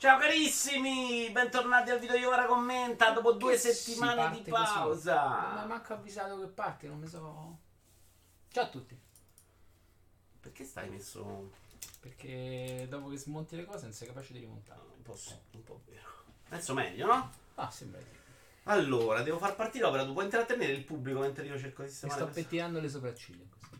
Ciao carissimi, bentornati al video Io ora commenta dopo due settimane parte di così? Non mi pausa. manco avvisato che parti, non mi so. Ciao a tutti. Perché stai messo Perché dopo che smonti le cose non sei capace di rimontare. un po', su- un po' vero? Adesso meglio, no? Ah, sembra di sì. Allora, devo far partire l'opera, tu puoi intrattenere il pubblico mentre io cerco di Mi sistemare sto questo. pettinando le sopracciglia così.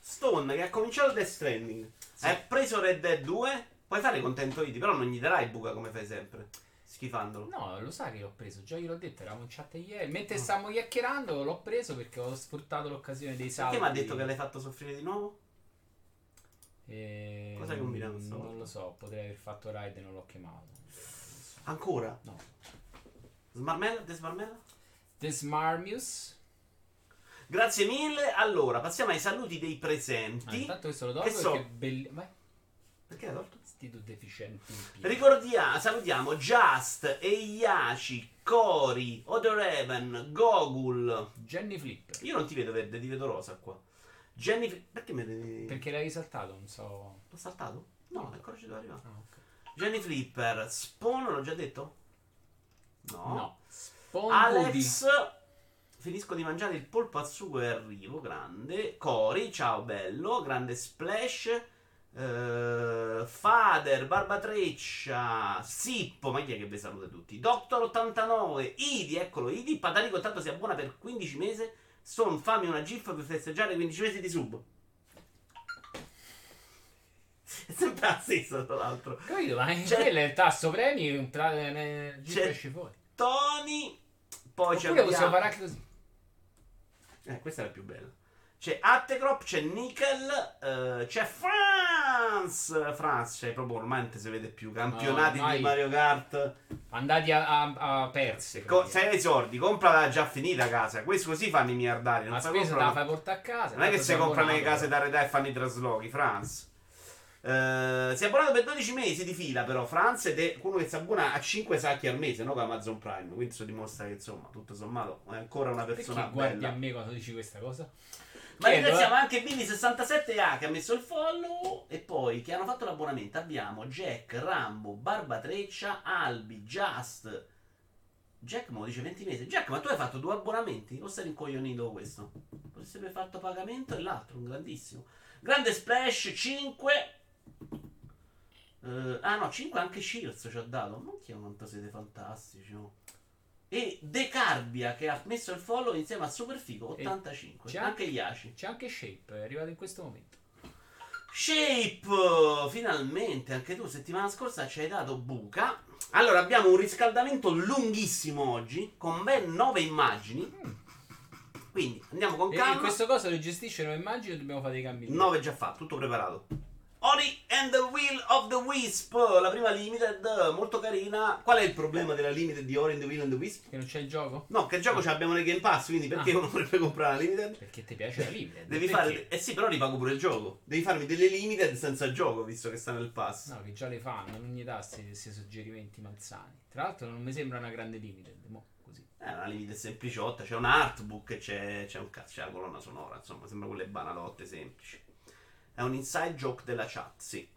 Stone che ha cominciato Death Stranding. Sì. Ha preso Red Dead 2. Puoi fare contento Iti, però non gli darai buca come fai sempre. Schifandolo. No, lo sai che l'ho preso, già gliel'ho detto, eravamo in chat ieri. Mentre No. stavamo chiacchierando l'ho preso perché ho sfruttato l'occasione dei saldi. Perché mi ha detto che l'hai fatto soffrire di nuovo? E... Cosa hai combinato stavolta? Non lo so, potrei aver fatto raid e non l'ho chiamato. Ancora? No. Smarmella? Desmarmella? The Smarmius. Grazie mille. Allora, passiamo ai saluti dei Ah, presenti. intanto questo lo Che tolgo so? perché è bellissimo. Vai. Perché l'hai tolto? Sti due deficienti. in piedi. Ricordiamo, salutiamo Just, Eiyaci, Cori, Odoreven, Gogul. Jenny Flip. Io non ti vedo verde, ti vedo rosa qua. Jenny, perché me ne... Perché l'hai risaltato, non so. L'ho saltato? No, ancora ci devo arrivare. Ah, ok. Jenny Flipper, Spawn, l'ho già detto? No. No. Spawn Alex, finisco di mangiare il polpo al sugo e arrivo, grande. Cori, ciao bello, grande Splash. Eh, Fader, Barbatreccia, Sippo, ma chi è che vi saluta tutti? Doctor 89, Idi, eccolo Idi, Patanico tanto si abbona per 15 mesi, Stone fammi una gif per festeggiare 15 mesi di sub. È sempre la stessa, tra l'altro. Capito? Ma C'è- quello è il tasto premi, un tra... ne- gif C'è- esce fuori. Tony, poi c'è Oppure possiamo fare anche così. Eh, questa è la più bella. C'è Attecrop, c'è Nickel, eh, c'è France. France, cioè proprio ormai si vede più. Campionati ormai- di Mario Kart. Andati a, a, a perse. Co- sei ai soldi, comprala già finita a casa. Questo così fanno i miliardari. Non, La fai spesa la fai portare a casa. non è che si sei comprano le case da redà e fanno i traslochi. France. Eh, si è abbonato per 12 mesi di fila, però. France ed è uno che si abbona a 5 sacchi al mese, no? Con Amazon Prime. Quindi questo dimostra che, insomma, tutto sommato è ancora una persona Perché guardi bella. a me quando dici questa cosa? Ma Chiedo, ringraziamo eh. anche Billy67A che ha messo il follow e poi che hanno fatto l'abbonamento. Abbiamo Jack, Rambo, Barbatreccia, Albi, Just. Jack mo dice 20 mesi. Jack, ma tu hai fatto due abbonamenti? O sei rincoglionito questo? Potresti aver fatto pagamento e l'altro, un grandissimo. Grande Splash 5. Eh, ah no, 5 anche Shields ci ha dato. Non che quanto siete fantastici. no? E De Carbia che ha messo il follow insieme a Superfico E 85. c'è Anche Iaci. C'è anche Shape, è arrivato in questo momento. Shape, finalmente anche tu settimana scorsa ci hai dato buca. Allora abbiamo un riscaldamento lunghissimo oggi con ben 9 immagini. Quindi andiamo con E calma. in questo caso lo gestiscono immagino dobbiamo fare dei cambi. di- 9 già fatto, tutto preparato. Ori and the Will of the Wisp, la prima limited, molto carina. Qual è il problema della limited di Ori and the Will and the Wisp? Che non c'è il gioco? No, che il gioco ce l'abbiamo nei Game Pass, quindi perché Ah. uno vorrebbe comprare la limited? Perché ti piace la limited. Devi Perché? fare. Eh sì, però ripago pure il gioco. Devi farmi delle limited senza gioco, visto che sta nel pass. No, che già le fanno, non gli dà questi suggerimenti malsani. Tra l'altro non mi sembra una grande limited, mo, così. È una limited sempliciotta, c'è un artbook c'è, c'è un cazzo, c'è la colonna sonora, insomma, sembra quelle banalotte semplici. È un inside joke della chat, sì.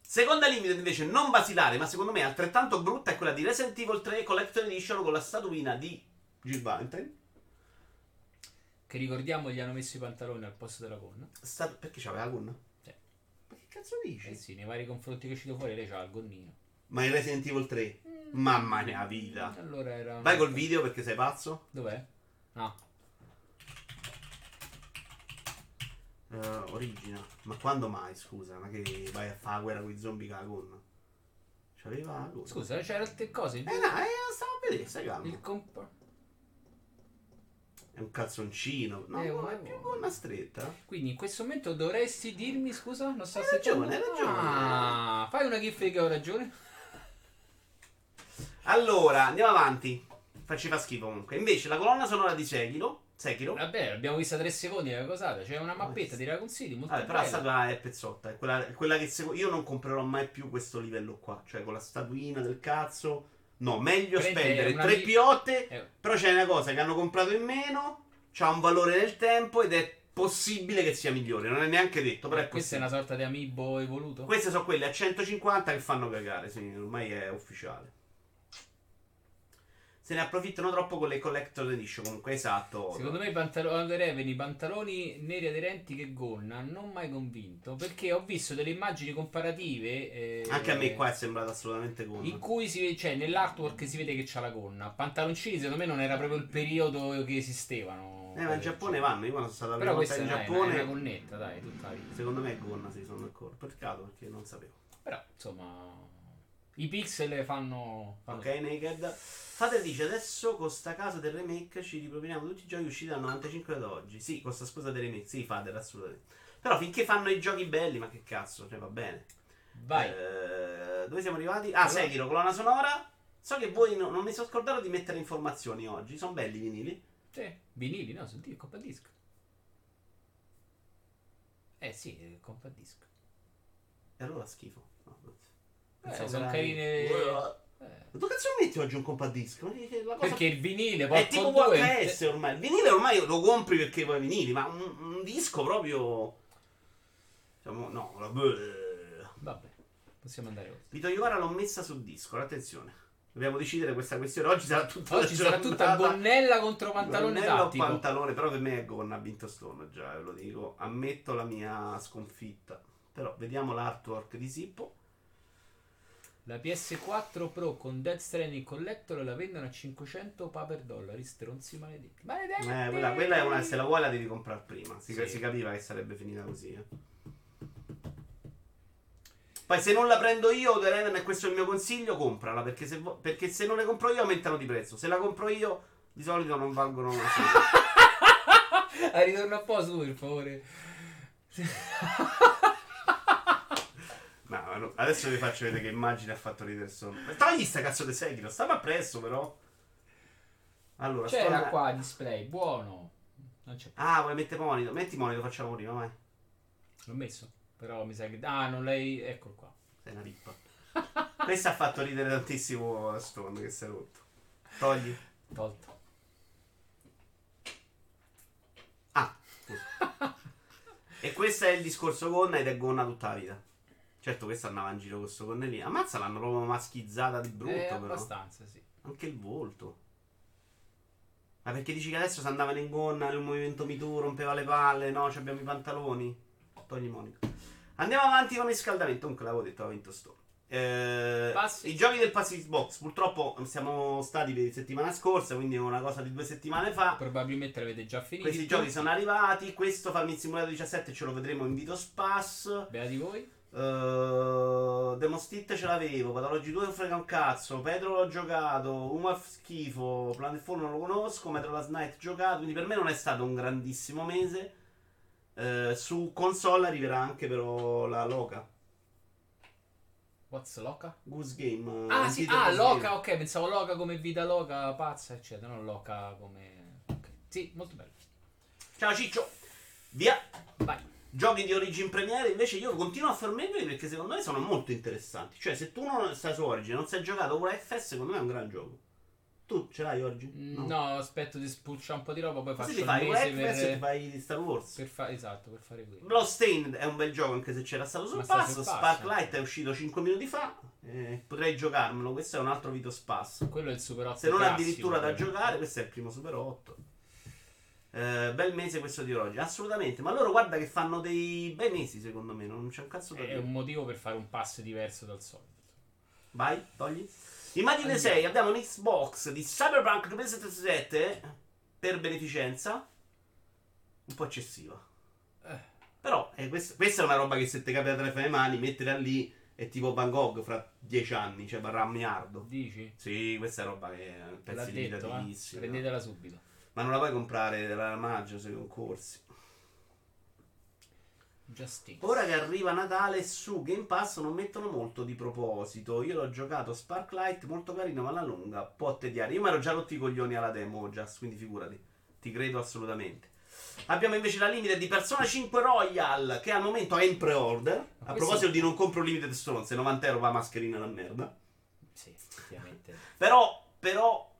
Seconda limited invece non basilare, ma secondo me altrettanto brutta è quella di Resident Evil 3 Collector Edition con la statuina di Jill Valentine. Che ricordiamo gli hanno messo i pantaloni al posto della gonna. Sta- perché c'aveva la gonna? Sì. Ma che cazzo dici? Eh sì, nei vari confronti che è uscito fuori lei c'ha il gonnino. Ma in Resident Evil 3? Mamma mia vita. Allora era... Vai col video perché sei pazzo? Dov'è? No. Eh, origina. Ma quando mai, scusa? Ma che vai a fare guerra con i zombie con la gonna? C'aveva la gonna. Scusa, c'era te cose? Eh no, eh, stavo a vedere, stai calmo. Il comp... È un calzoncino. No, Eh, no, è più gonna stretta. Quindi in questo momento dovresti dirmi, scusa? Non sto Hai ragione, ascoltando. hai ragione. Ah, fai una gif che ho ragione. Allora, andiamo avanti. Facci fa schifo comunque. Invece, la colonna sonora di Sekiro. Sekiro. Vabbè, l'abbiamo vista tre secondi la cosata. C'è una mappetta di Raccoon City molto Vabbè, però la statua è pezzotta. È quella, è quella che seco- io non comprerò mai più questo livello qua. Cioè, con la statuina del cazzo. No, meglio Prende spendere tre li- piotte. Eh, Però c'è una cosa che hanno comprato in meno. C'ha un valore nel tempo ed è possibile che sia migliore. Non è neanche detto, però è Eh, Questa è una sorta di amiibo evoluto? Queste sono quelle a 150 che fanno cagare, sì, ormai è ufficiale. Se ne approfittano troppo con le collector edition, comunque esatto. Secondo me i pantaloni Reven, i pantaloni neri aderenti che gonna, non mai convinto. Perché ho visto delle immagini comparative. eh, Anche a me qua è sembrato assolutamente contro. In cui si vede, cioè nell'artwork si vede che c'ha la gonna. Pantaloncini, secondo me, non era proprio il periodo che esistevano. Eh, ma in Giappone vanno, io quando sono stato questa prima dai, volta in è una Giappone, gonnetta, dai, tutta la vita. secondo me è gonna, sì, sono d'accordo. Peccato perché non sapevo. Però, insomma, i pixel fanno. Ok, Naked. Fate dice adesso con sta casa del remake ci riproponiamo tutti i giochi usciti dal 95 ad oggi. Sì, con sta scusa del remake, sì, Fader, assolutamente. Però finché fanno i giochi belli, ma che cazzo, cioè va bene. Vai. Eh, dove siamo arrivati? Ah, Sekiro, colonna sonora. So che voi no- non mi sono scordato di mettere informazioni oggi. Sono belli i vinili. Sì. Vinili, no, sono il compact disc. Eh sì, compact disc. E allora schifo. Eh, sono carine. Eh. Eh. Ma tu cazzo metti oggi un la cosa- Perché il vinile È tipo due- VHS ormai. Il vinile ormai lo compri perché vuoi vinili, ma un, un disco proprio. Diciamo, no, la Vabbè, possiamo andare oltre. Vito Iovara l'ho messa su disco, attenzione. Dobbiamo decidere questa questione. Oggi sarà tutta Oggi la sarà tutta gonnella contro pantalone Gonnella o tattico. pantalone, però per me è gonna, ha vinto Stone già, ve lo dico. Ammetto la mia sconfitta. Però vediamo l'artwork di Sippo. La PS4 Pro con Death Stranding Collector la vendono a 500 paper dollari. Stronzi maledetti. Maledetti! Eh, quella, quella è una, se la vuoi la devi comprare prima. Si, Sì. si capiva che sarebbe finita così. eh. Poi se non la prendo io, e questo è il mio consiglio, comprala. Perché se, vo- perché se non le compro io aumentano di prezzo. Se la compro io, di solito non valgono una ritorno a posto per favore. Ma adesso vi faccio vedere che immagine ha fatto. Ma Togli sta cazzo di Sekiro, stava appresso però. Allora, C'era Stone- qua display, buono. Non c'è più. Ah, vuoi mettere monito? Metti monito, facciamo prima, vai. L'ho messo. Però mi sa che. Ah, non lei. Eccolo qua. Sei una pippa. Questo ha fatto ridere tantissimo Stone che si è rotto. Togli. Tolto. Ah, scusa. e questo è il discorso gonna ed è gonna tutta la vita. Certo, questa andava in giro con sto gonnellino. Ammazza, l'hanno proprio maschizzata di brutto, Eh, però. abbastanza, sì. Anche il volto. Ma perché dici che adesso si andavano in gonna, nel movimento Me Too, rompeva le palle, no, ci abbiamo i pantaloni. Togli Monica. Andiamo avanti con il scaldamento. Comunque l'avevo detto, ha vinto Stone. Eh. I giochi del Pass Xbox, purtroppo siamo stati per settimana scorsa, quindi è una cosa di due settimane fa. Probabilmente l'avete già finito. Questi giochi sono arrivati. Questo Farming Simulator 17 ce lo vedremo in Vito Spass. Beati voi. Uh, Demon Stit ce l'avevo, Pathology 2 non frega un cazzo, Pedro l'ho giocato, Uma schifo, Planet 4 non lo conosco, Metro Last Night giocato, quindi per me non è stato un grandissimo mese. Eh, su console arriverà anche però la Loca, What's Loca? Goose Game. Ah, eh, sì. titolo Ah, Loca, Game. ok. Pensavo Loca come vita Loca, pazza, eccetera. Non Loca come. Ok. Sì, molto bello. Ciao Ciccio, via. Vai. Giochi di Origin Premiere invece io continuo a fermarmi perché secondo me sono molto interessanti. Cioè, se tu non stai su Origin, non sei giocato ora FS, secondo me è un gran gioco. Tu ce l'hai Origin? Mm, No, aspetto di spulciare un po' di roba, poi faccio ti fai mese FS e ti per, fai di Star Wars. per fare. Esatto, per fare quello. Bloodstained è un bel gioco anche se c'era stato sul pass. Sparklight è uscito 5 minuti fa. eh, potrei giocarmelo. Questo è un altro Vito Spass. Quello è il Super 8 Se non classico, addirittura da giocare, questo è il primo Super 8. Eh, bel mese questo di oggi, assolutamente. Ma loro guarda che fanno dei bei mesi, secondo me. Non c'è un cazzo da È dire. un motivo per fare un pass diverso dal solito. Vai, togli. Immagine Andiamo. 6, abbiamo un Xbox di Cyberpunk 2077 per beneficenza. Un po' eccessiva. Eh. Però eh, quest- questa è una roba che se ti capita tra le mani, mettila lì è tipo Van Gogh fra 10 anni, cioè varrà un miliardo. Dici? Sì, questa è roba che è un pezzo di detto, eh? limitatissimo. Prendetela subito. Ma non la puoi comprare dalla maggio se concorsi. Justice. Ora che arriva Natale su Game Pass non mettono molto di proposito. Io l'ho giocato Sparklight, molto carino, ma alla lunga può tediare. Io mi ero già rotti i coglioni alla demo, Just, quindi figurati. Ti credo assolutamente. Abbiamo invece la limited di Persona 5 Royal, che al momento è in pre-order. A questo- proposito di non compro limited stronze, 90 euro va mascherina da merda. Sì, effettivamente. Però, però,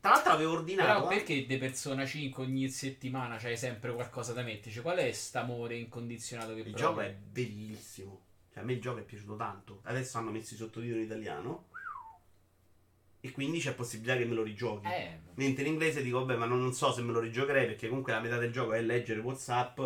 Tra l'altro avevo ordinato. Però eh. perché de Persona 5 ogni settimana c'hai sempre qualcosa da metterci? Qual è st'amore incondizionato che Il provi? gioco è bellissimo. Cioè, a me il gioco è piaciuto tanto. Adesso hanno messo i sottotitoli in italiano. E quindi c'è possibilità che me lo rigiochi. Eh, Mentre in inglese dico, vabbè, ma non, non so se me lo rigiocherei. Perché comunque la metà del gioco è leggere WhatsApp.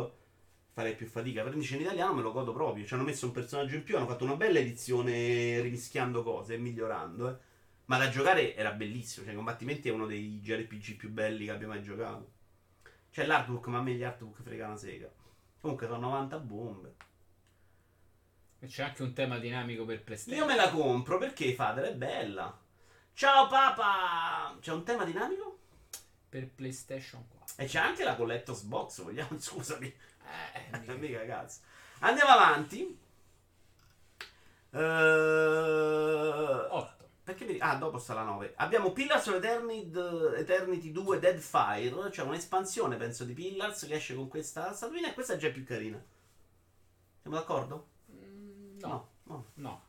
Farei più fatica. Per invece in italiano me lo godo proprio. Ci hanno messo un personaggio in più. Hanno fatto una bella edizione rimischiando cose e migliorando. eh. Ma da giocare era bellissimo. Cioè, i combattimenti è uno dei JRPG più belli che abbia mai giocato. C'è l'artbook, ma a me gli artbook frega una sega. Comunque sono 90 bombe. e c'è anche un tema dinamico per PlayStation. Io me la compro perché Fader è bella. Ciao papa! C'è un tema dinamico? Per PlayStation 4. E c'è anche la Collector's Box, vogliamo? Scusami. Eh, mica. Mica cazzo. Andiamo avanti. Eh, 8. Perché mi... Ah, dopo sta la 9. Abbiamo Pillars of Eternity, Eternity 2 Deadfire, cioè un'espansione, penso, di Pillars che esce con questa statuina e questa è già più carina. Siamo d'accordo? Mm, no, No. no. no.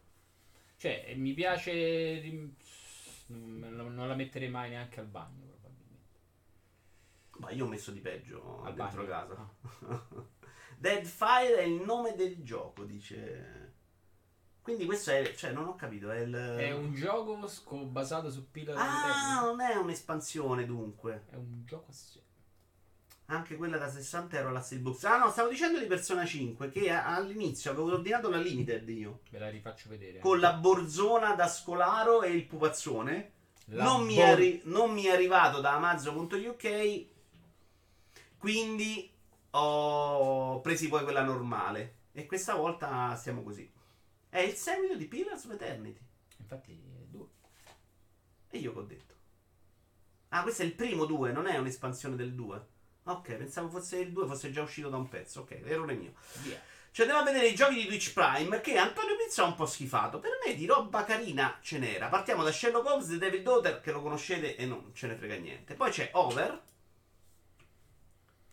Cioè, mi piace. non la metterei mai neanche al bagno, probabilmente. Ma io ho messo di peggio Al dentro bagno. casa. Ah. Deadfire è il nome del gioco, dice. Quindi questo è. Cioè, non ho capito. È il. È un gioco sco- basato su Pillar Ah, non è un'espansione dunque. È un gioco assieme. Anche quella da 60 euro alla Steelbox. Ah, no, stavo dicendo di Persona 5 che a- all'inizio avevo ordinato la Limited io. Ve la rifaccio vedere. Con la borzona da scolaro e il pupazzone. Non, mi bo- è arri- non mi è arrivato da Amazon.uk. Quindi ho presi poi quella normale. E questa volta siamo così. È il seguito di Pillars of Eternity. Infatti, è due. E io che ho detto. Ah, questo è il primo 2, non è un'espansione del 2. Ok, pensavo fosse il 2, fosse già uscito da un pezzo. Ok, errore mio. Via. Ci andiamo a vedere i giochi di Twitch Prime che Antonio Pizza ha un po' schifato. Per me di roba carina ce n'era. Partiamo da Sherlock Holmes The Devil Daughter che lo conoscete e non ce ne frega niente. Poi c'è Over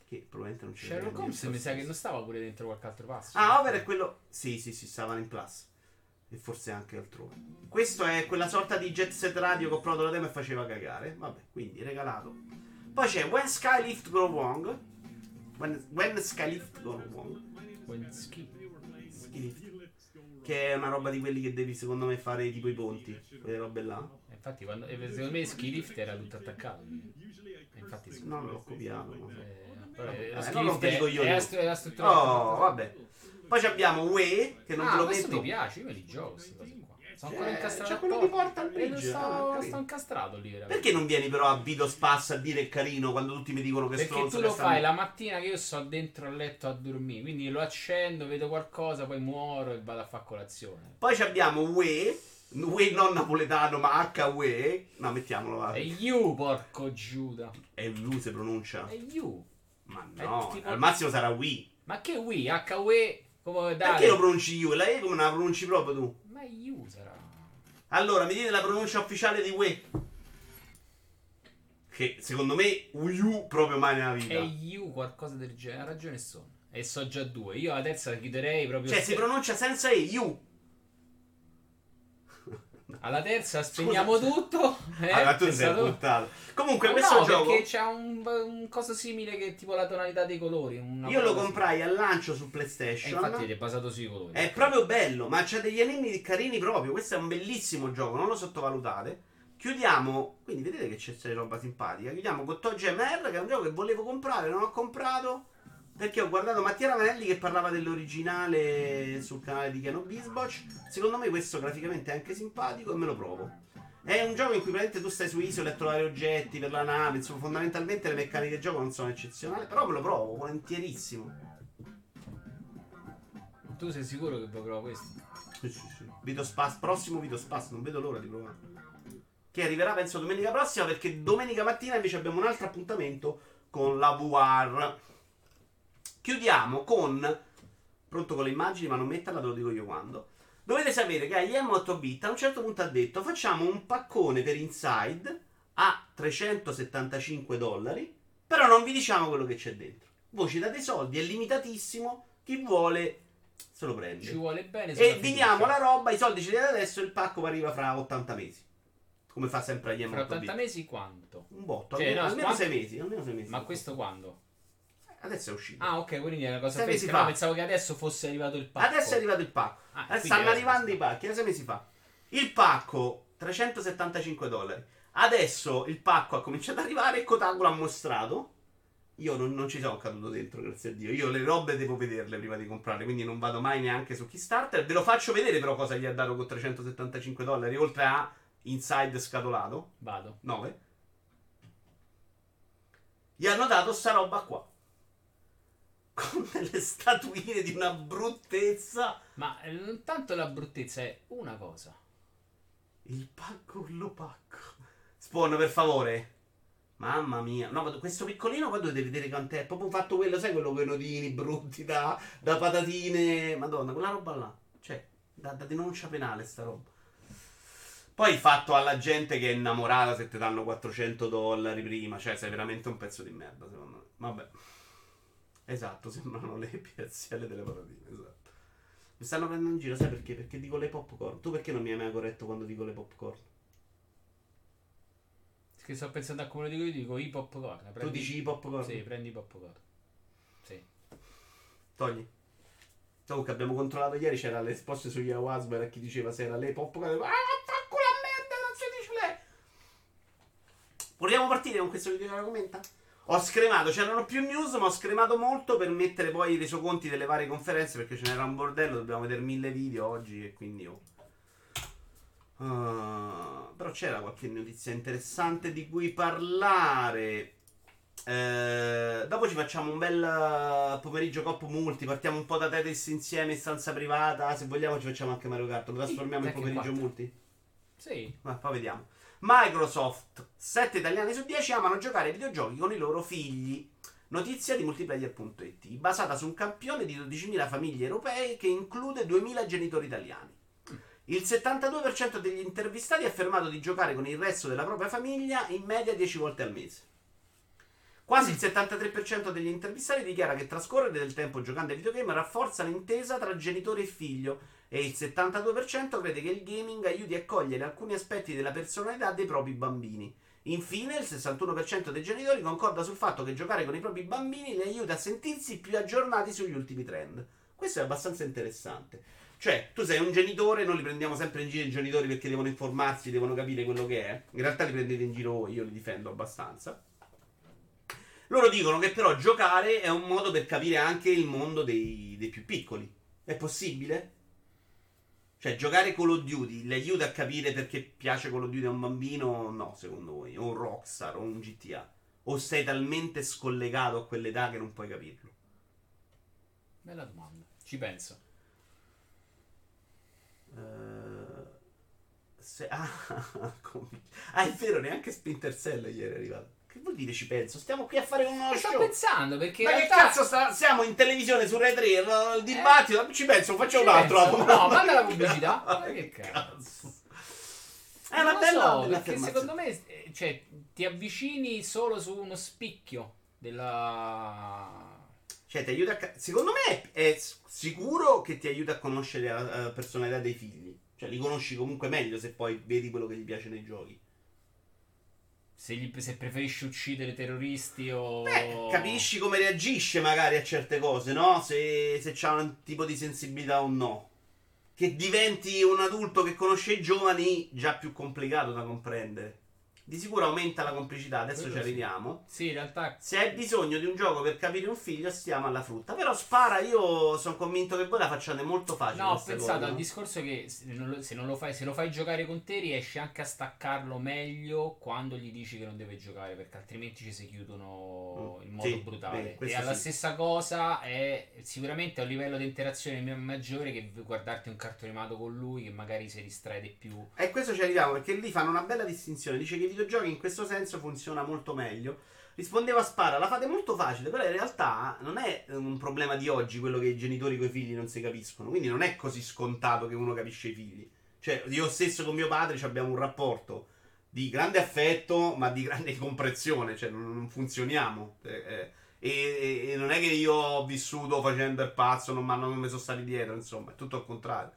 che probabilmente non frega Sherlock Holmes mi sa che non stava pure dentro qualche altro passo. Ah, Over è quello Sì, sì, sì, stavano in plus. E forse anche altrove. Questo è quella sorta di jet set radio che ho provato la demo e faceva cagare. Vabbè, quindi regalato. Poi c'è When Sky Lift Go Wrong. When, When Sky Lift Go Wrong. When ski. Ski Lift. Che è una roba di quelli che devi secondo me fare tipo i ponti. Quelle robe là. Infatti, quando, eh, secondo me Ski Lift era tutto attaccato. E Infatti. No, l'ho copiato. ma- Eh, però, Eh, lo non Lift è, è la struttura. Oh, vabbè. Poi ci abbiamo Way, che non ah, te lo questo metto. mi piace, io me li gioco queste cose qua. Sono C'è- ancora incastrato. c'è quello di Portal Eh, Bridge, Sto, sto incastrato lì, veramente. Perché non vieni però a Vito Spass a dire carino quando tutti mi dicono che Perché stronzo tu che lo stanno- fai la mattina che io sto dentro al letto a dormire, quindi lo accendo, vedo qualcosa, poi muoro e vado a fare colazione. Poi abbiamo Way, Way non napoletano ma H Way. No, mettiamolo là. E you, porco Giuda. È U se pronuncia. E you. Ma no, al massimo sarà Wii. Ma che Wii? HW? Come dai? Perché lo pronunci you? La E come la pronunci proprio tu? Ma you sarà. Allora, mi dite la pronuncia ufficiale di Way. Che secondo me U proprio mai nella vita. E you qualcosa del genere. Ha ragione sono. E so già due. Io la terza la chiuderei proprio. Cioè, si pronuncia senza E, U. Alla terza spegniamo tutto. Eh? allora, tu sei buttato. Comunque, Ma questo no, gioco. perché c'ha un, un coso simile che è tipo la tonalità dei colori. Io lo cosa comprai al lancio su simile. E PlayStation. infatti è basato sui colori. È proprio bello, ma c'ha degli enigmi carini proprio. Questo è un bellissimo gioco, non lo sottovalutate. Chiudiamo, quindi vedete che c'è c'è roba simpatica. Chiudiamo con Toge MR, che è un gioco che volevo comprare, non ho comprato. Perché ho guardato Mattia Ravanelli che parlava dell'originale sul canale di Keno Bisboch. Secondo me questo graficamente è anche simpatico e me lo provo. È un gioco in cui praticamente tu stai su isole a trovare oggetti per la nave. Insomma, fondamentalmente le meccaniche di gioco non sono eccezionali. Però me lo provo, volentierissimo. Tu sei sicuro che provare questo? Sì, sì, sì. Vito Spass, prossimo Vito Spass, non vedo l'ora di provare. Che arriverà penso domenica prossima perché domenica mattina invece abbiamo un altro appuntamento con la VR. Chiudiamo con pronto con le immagini, ma non metterla, ve lo dico io quando. Dovete sapere che Guillermo 8 bit a un certo punto ha detto facciamo un paccone per Inside a 375 dollari, però non vi diciamo quello che c'è dentro. Voi ci date soldi, è limitatissimo, chi vuole se lo prende. Ci vuole bene. E vi diamo la roba, i soldi ce li date adesso e il pacco arriva fra 80 mesi. Come fa sempre agli Fra MLB. 80 mesi quanto? Un botto, Cioè, almeno, no, almeno qua- sei mesi. Almeno sei mesi. Ma questo quando? Adesso è uscito. Ah, ok, quindi è una cosa Sei mesi fresca. fa. No, pensavo che adesso fosse arrivato il pacco. Adesso è arrivato il pacco. Ah, Adesso quindi stanno arrivando i pacchi, da sei mesi fa. Il pacco 375 dollari. Adesso il pacco ha cominciato ad arrivare e Kotaku l'ha mostrato. Io non, non ci sono caduto dentro, grazie a Dio. Io le robe devo vederle prima di comprarle, quindi non vado mai neanche su Kickstarter. Ve lo faccio vedere però cosa gli ha dato con 375 dollari, oltre a Inside scatolato. Vado. 9. Gli hanno dato sta roba qua. Con delle statuine di una bruttezza. Ma eh, non tanto la bruttezza è una cosa. Il pacco, lo pacco. Spawn, per favore. Mamma mia. No, ma questo piccolino qua dovete vedere quant'è. È proprio fatto quello, sai, quello con i nodini brutti da, da patatine. Madonna, quella roba là. Cioè, da, da denuncia penale sta roba. Poi fatto alla gente che è innamorata se ti danno 400 dollari prima. Cioè, sei veramente un pezzo di merda, secondo me. Vabbè. Esatto, sembrano le PSL delle patatine, esatto. Mi stanno prendendo in giro, sai perché? Perché dico le popcorn. Tu perché non mi hai mai corretto quando dico le popcorn? Che sto pensando a come lo dico io, dico i popcorn. Tu Prendi... dici i popcorn? Sì, prendi i popcorn. Sì. Togli. Comunque abbiamo controllato ieri, c'era le risposte sugli Wasber a chi diceva se era lei popcorn. Ah, vaffanculo a merda, non si dice lei. Vogliamo partire con questo video che la commenta? Ho scremato, c'erano più news, ma ho scremato molto per mettere poi i resoconti delle varie conferenze perché ce n'era un bordello, dobbiamo vedere mille video oggi e quindi oh. Ah, però c'era qualche notizia interessante di cui parlare. Eh, dopo ci facciamo un bel eh, pomeriggio coppo multi. Partiamo un po' da Tetris insieme in stanza privata. Se vogliamo, ci facciamo anche Mario Kart. Lo trasformiamo in Tekken pomeriggio 4. multi. Sì. Ma poi vediamo. Microsoft, 7 italiani su 10 amano giocare ai videogiochi con i loro figli. Notizia di multiplayer.it, basata su un campione di 12.000 famiglie europee che include 2.000 genitori italiani. Il 72% degli intervistati ha affermato di giocare con il resto della propria famiglia in media 10 volte al mese. Quasi il 73% degli intervistati dichiara che trascorrere del tempo giocando ai videogame rafforza l'intesa tra genitore e figlio e il 72% crede che il gaming aiuti a cogliere alcuni aspetti della personalità dei propri bambini. Infine, il 61% dei genitori concorda sul fatto che giocare con i propri bambini li aiuta a sentirsi più aggiornati sugli ultimi trend. Questo è abbastanza interessante. Cioè, tu sei un genitore, non li prendiamo sempre in giro i genitori perché devono informarsi, devono capire quello che è. In realtà li prendete in giro voi, io li difendo abbastanza. Loro dicono che però giocare è un modo per capire anche il mondo dei, dei più piccoli. È possibile? Cioè, giocare Call of Duty le aiuta a capire perché piace Call of Duty a un bambino? No, secondo voi. O un Rockstar, o un GTA. O sei talmente scollegato a quell'età che non puoi capirlo? Bella domanda. Ci penso. Eh, se- ah, ah, è vero, neanche Splinter Cell ieri è arrivato. Che vuol dire ci penso? Stiamo qui a fare uno Ma sto show. pensando perché. Ma in che realtà- cazzo sta- siamo in televisione su Rai 3, il, il dibattito, ci penso, faccio Ci un altro. penso. No, manda la pubblicità. Ma che cazzo. È una Non lo bella, so, bella perché affermazione. secondo me eh, cioè, ti avvicini solo su uno spicchio della. Cioè, ti aiuta a ca- Secondo me è s- sicuro che ti aiuta a conoscere la la personalità dei figli. Cioè, li conosci comunque meglio se poi vedi quello che gli piace nei giochi. Se, gli- se preferisci uccidere terroristi o. Beh, capisci come reagisce magari a certe cose, no? Se, se c'ha un tipo di sensibilità o no. Che diventi un adulto che conosce i giovani, già più complicato da comprendere. Di sicuro aumenta la complicità, adesso Quello ci sì. arriviamo. Sì, in realtà. Se hai bisogno di un gioco per capire un figlio, stiamo alla frutta. Però spara, io sono convinto che voi la facciate molto facile. No, ho pensato cosa, al discorso che se non, lo, se non lo fai, se lo fai giocare con te, riesci anche a staccarlo meglio quando gli dici che non deve giocare, perché altrimenti ci si chiudono Mm, in modo sì, brutale. beh, e alla sì. stessa cosa è sicuramente a un livello di interazione maggiore che guardarti un cartone animato con lui, che magari si distrae di più. E questo ci arriviamo perché lì fanno una bella distinzione. Dice che videogiochi in questo senso funziona molto meglio. Rispondeva a Spara, la fate molto facile, però in realtà non è un problema di oggi quello che i genitori con i figli non si capiscono. Quindi non è così scontato che uno capisce i figli. Cioè, io stesso con mio padre abbiamo un rapporto di grande affetto, ma di grande comprensione, cioè non, funzioniamo. Eh, eh, e, non è che io ho vissuto facendo il pazzo, non mi sono stati dietro, insomma, è tutto al contrario.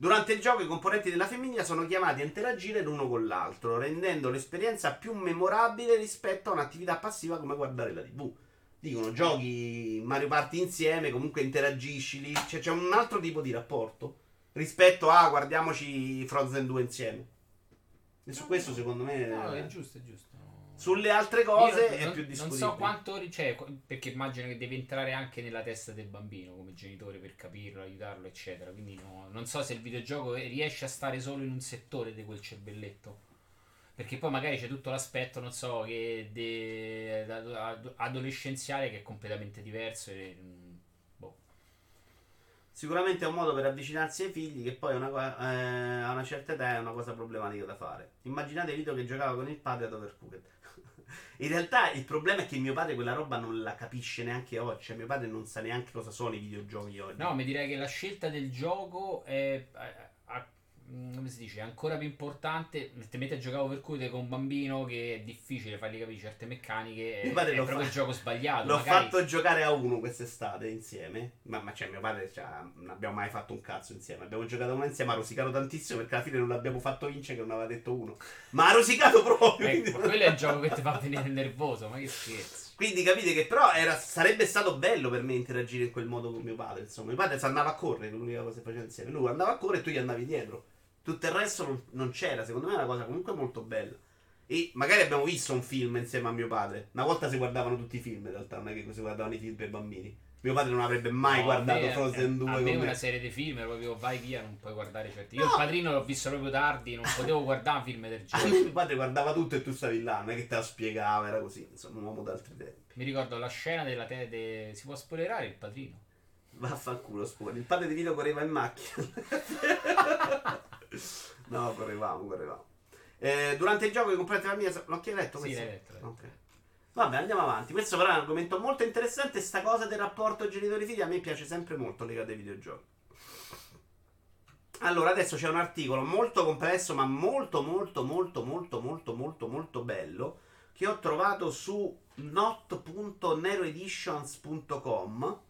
Durante il gioco i componenti della famiglia sono chiamati a interagire l'uno con l'altro, rendendo l'esperienza più memorabile rispetto a un'attività passiva come guardare la TV. Dicono giochi Mario Party insieme, comunque interagisci lì, cioè c'è un altro tipo di rapporto rispetto a guardiamoci Frozen 2 insieme. E su questo secondo me No, è giusto, è giusto. Sulle altre cose Io è non, più non discutibile. so quanto cioè, perché immagino che deve entrare anche nella testa del bambino come genitore per capirlo, aiutarlo, eccetera. Quindi no, non so se il videogioco riesce a stare solo in un settore di quel cervelletto. Perché poi magari c'è tutto l'aspetto, non so, che de- ad- adolescenziale che è completamente diverso. E, mm. Sicuramente è un modo per avvicinarsi ai figli che poi una eh, a una certa età è una cosa problematica da fare. Immaginate Vito che giocava con il padre ad Overcooked. In realtà il problema è che mio padre quella roba non la capisce neanche oggi. Cioè, mio padre non sa neanche cosa sono i videogiochi oggi. No, mi direi che la scelta del gioco è, a- come si dice, è ancora più importante. Metti a giocare Overcooked con un bambino che è difficile fargli capire certe meccaniche. È, Mio padre è lo proprio fa- il gioco sbagliato. L'ho magari- fatto giocare a uno quest'estate insieme. Ma, ma cioè, mio padre cioè, non abbiamo mai fatto un cazzo insieme. Abbiamo giocato uno insieme, ha rosicato tantissimo perché alla fine non l'abbiamo fatto vincere che non aveva detto uno. Ma ha rosicato proprio. Ecco, quindi- quello è il gioco che ti fa venire nervoso, ma che scherzo. Quindi capite che però era- sarebbe stato bello per me interagire in quel modo con mio padre. Insomma, mio padre andava a correre, l'unica cosa che faceva insieme. Lui andava a correre e tu gli andavi dietro. Tutto il resto non, non c'era. Secondo me è una cosa comunque molto bella. E magari abbiamo visto un film insieme a mio padre. Una volta si guardavano tutti i film, in realtà, non è che si guardavano i film per bambini. Mio padre non avrebbe mai No, guardato me- Frozen 2 A me me. una serie di film proprio vai via, non puoi guardare certi. Io No. il padrino l'ho visto proprio tardi, non potevo guardare un film del genere. mio padre guardava tutto e tu stavi là, non è che te la spiegava, era così. Insomma, un uomo d'altri tempi. Mi ricordo la scena della te- de- si può spoilerare il padrino. Vaffanculo, scusa. Il padre di Vito correva in macchina. no, correvamo, correvamo. Eh, durante il gioco di comprare la mia. L'ho letto Sì, questo? letto, l'hai letto. Ok. Vabbè, andiamo avanti. Questo però è un argomento molto interessante. Sta cosa del rapporto genitori-figli a me piace sempre molto legato ai videogiochi. Allora, adesso c'è un articolo molto complesso, ma molto, molto, molto, molto, molto, molto, molto bello che ho trovato su not.neroeditions.com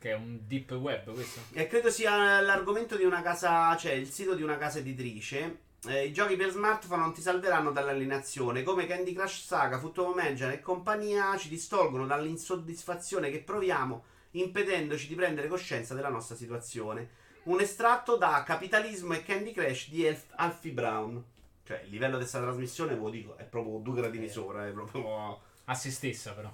Che è un deep web questo. e credo sia l'argomento di una casa, cioè il sito di una casa editrice. Eh, I giochi per smartphone non ti salveranno dall'alienazione. Come Candy Crush Saga, Football Manager e compagnia ci distolgono dall'insoddisfazione che proviamo, impedendoci di prendere coscienza della nostra situazione. Un estratto da Capitalismo e Candy Crush di Elf- Alfie Brown. Cioè, il livello di questa trasmissione, ve lo dico, è proprio due gradini Eh. sopra. È proprio. A se stessa però.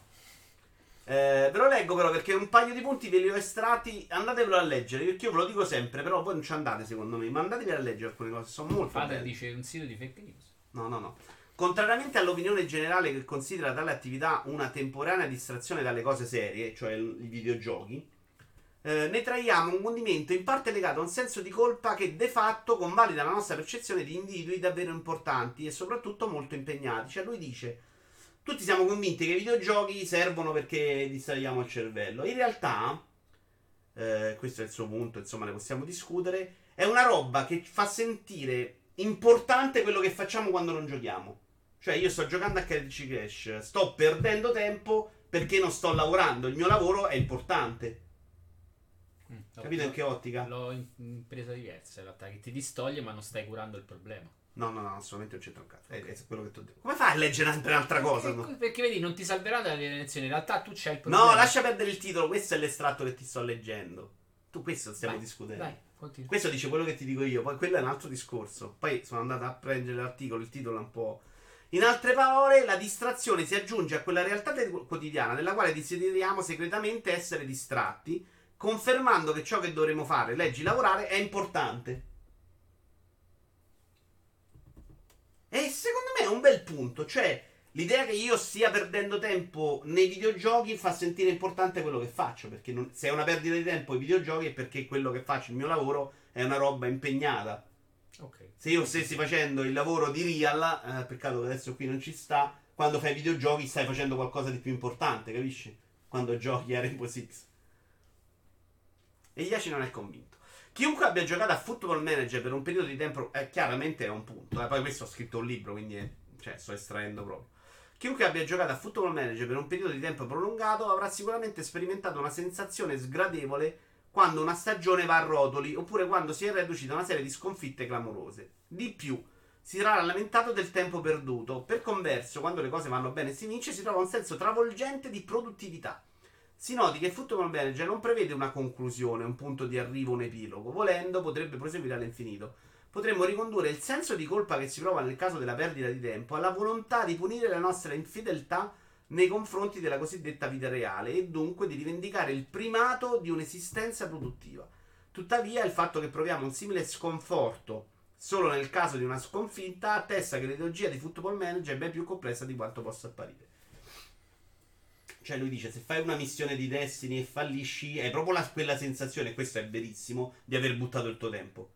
Eh, ve lo leggo però perché un paio di punti ve li ho estratti. Andatevelo a leggere. Perché io ve lo dico sempre, però voi non ci andate secondo me. Ma andatevi a leggere alcune cose, sono molto Padre belle. dice un sito di fake news. No, no, no. Contrariamente all'opinione generale che considera tale attività una temporanea distrazione dalle cose serie, cioè i videogiochi, eh, ne traiamo un condimento in parte legato a un senso di colpa che de fatto convalida la nostra percezione di individui davvero importanti e soprattutto molto impegnati. Cioè lui dice, tutti siamo convinti che i videogiochi servono perché distraiamo il cervello. In realtà, eh, questo è il suo punto, insomma ne possiamo discutere, è una roba che fa sentire importante quello che facciamo quando non giochiamo. Cioè, io sto giocando a Candy Crush, sto perdendo tempo perché non sto lavorando. Il mio lavoro è importante. Mm, Capito in che ottica? L'ho in, in presa diversa in realtà, che ti distoglie ma non stai curando il problema. No, no, no, assolutamente non c'entra un cazzo. È, è quello che ti ho detto. Come fai a leggere sempre un'altra cosa? Perché, no? perché vedi, non ti salverà dalle elezioni. In realtà tu c'hai il problema. No, lascia perdere il titolo. Questo è l'estratto che ti sto leggendo. Tu questo stiamo Vai, discutendo. Vai, continua. Questo dice quello che ti dico io, poi quello è un altro discorso. Poi sono andato a prendere l'articolo, il titolo è un po'. In altre parole, la distrazione si aggiunge a quella realtà de- quotidiana nella quale desideriamo segretamente essere distratti, confermando che ciò che dovremo fare, leggi lavorare, è importante. E secondo me è un bel punto, cioè l'idea che io stia perdendo tempo nei videogiochi fa sentire importante quello che faccio, perché non- se è una perdita di tempo i videogiochi è perché quello che faccio, il mio lavoro, è una roba impegnata. Ok. Se io stessi facendo il lavoro di Real, eh, peccato che adesso qui non ci sta, quando fai videogiochi stai facendo qualcosa di più importante, capisci? Quando giochi a Rainbow Six. E Iaci non è convinto. Chiunque abbia giocato a Football Manager per un periodo di tempo, eh, chiaramente è un punto. eh, poi questo ho scritto un libro, quindi eh, cioè, sto estraendo proprio. Chiunque abbia giocato a Football Manager per un periodo di tempo prolungato avrà sicuramente sperimentato una sensazione sgradevole quando una stagione va a rotoli oppure quando si è riducita una serie di sconfitte clamorose. Di più, si sarà lamentato del tempo perduto. Per converso, quando le cose vanno bene e si vince, si trova un senso travolgente di produttività. Si noti che Football Manager non prevede una conclusione, un punto di arrivo, un epilogo. Volendo, potrebbe proseguire all'infinito. Potremmo ricondurre il senso di colpa che si prova nel caso della perdita di tempo alla volontà di punire la nostra infedeltà nei confronti della cosiddetta vita reale e dunque di rivendicare il primato di un'esistenza produttiva. Tuttavia, il fatto che proviamo un simile sconforto solo nel caso di una sconfitta attesta che l'ideologia di Football Manager è ben più complessa di quanto possa apparire. Cioè lui dice, se fai una missione di Destiny e fallisci, è proprio la, quella sensazione, e questo è verissimo, di aver buttato il tuo tempo.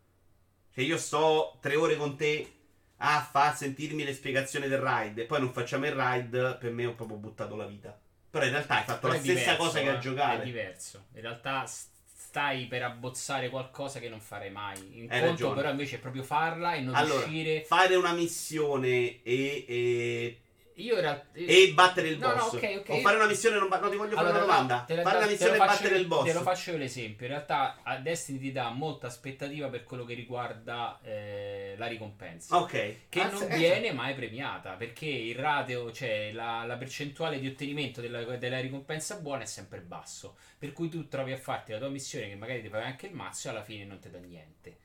Cioè io sto tre ore con te a far sentirmi le spiegazioni del ride e poi non facciamo il ride, per me ho proprio buttato la vita. Però in realtà hai fatto Però la stessa diverso, cosa che a eh, giocare. È diverso. In realtà stai per abbozzare qualcosa che non farei mai. In Hai conto ragione. però invece è proprio farla e non Allora, riuscire. fare una missione e, e, Io realtà. e battere il No, no, boss. ok, ok. O fare una missione non, no, ti voglio fare Allora, una domanda. no, te fare una te missione e battere il boss. Te lo faccio io l'esempio. In realtà a Destiny ti dà molta aspettativa per quello che riguarda eh, la ricompensa. Ok. Che Ah, non sì, viene mai premiata perché il ratio, cioè la, la percentuale di ottenimento della, della ricompensa buona è sempre basso. Per cui tu trovi a farti la tua missione che magari ti fai anche il mazzo e alla fine non ti dà niente.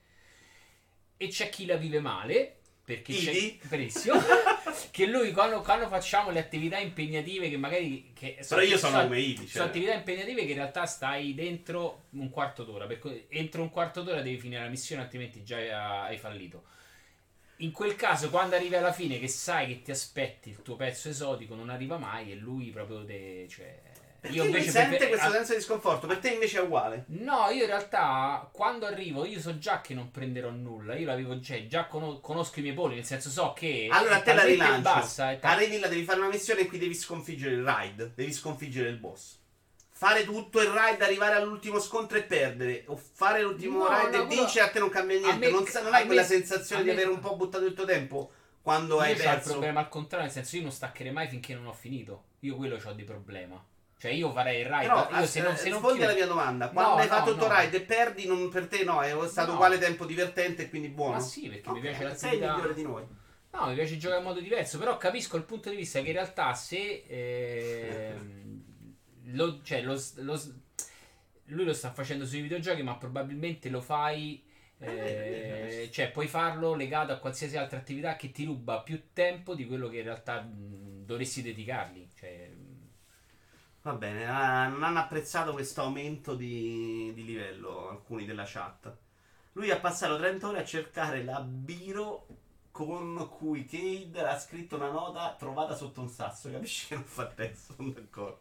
E c'è chi la vive male. Perché Ivi? c'è benissimo che lui quando, quando facciamo le attività impegnative che magari che Però io sono come sono cioè. attività impegnative che in realtà stai dentro un quarto d'ora perché entro un quarto d'ora devi finire la missione altrimenti già hai fallito in quel caso, quando arrivi alla fine, che sai che ti aspetti il tuo pezzo esotico, non arriva mai e lui proprio te. Cioè, Perché io invece sente prefer- questo ah, senso di sconforto, per te invece è uguale. No, io in realtà quando arrivo, io so già che non prenderò nulla. Io l'avevo cioè, già cono- conosco i miei poli, nel senso so che. Allora è te la rilancio. Bassa, è tal- Arrivi là, devi fare una missione e qui devi sconfiggere il ride, devi sconfiggere il boss. Fare tutto il ride, arrivare all'ultimo scontro e perdere. O fare l'ultimo No, ride no, e quello- vincere a te non cambia niente. me- non, sa- non a hai quella me- sensazione a di me- aver un po' buttato il tuo tempo quando hai Io ho il perso. problema al contrario, nel senso io non staccherei mai finché non ho finito. Io quello ho di problema. Cioè io farei il ride. Però io se non, eh, se non rispondi alla mia domanda. Quando No, hai no, fatto il tuo no. ride e perdi, non- per te no, è stato No. uguale tempo divertente e quindi buono. Ma sì, perché mi piace Sei il l'attività. migliore di noi. No, mi piace giocare in modo diverso, però capisco il punto di vista che in realtà se ehm, lo, cioè, lo- lo- lui lo sta facendo sui videogiochi, ma probabilmente lo fai eh, cioè puoi farlo legato a qualsiasi altra attività che ti ruba più tempo di quello che in realtà mh, dovresti dedicargli. Va bene, ah, non hanno apprezzato questo aumento di, di livello alcuni della chat. Lui ha passato 30 ore a cercare la biro con cui Cade ha scritto una nota trovata sotto un sasso. Capisci che non fa testo, sono d'accordo.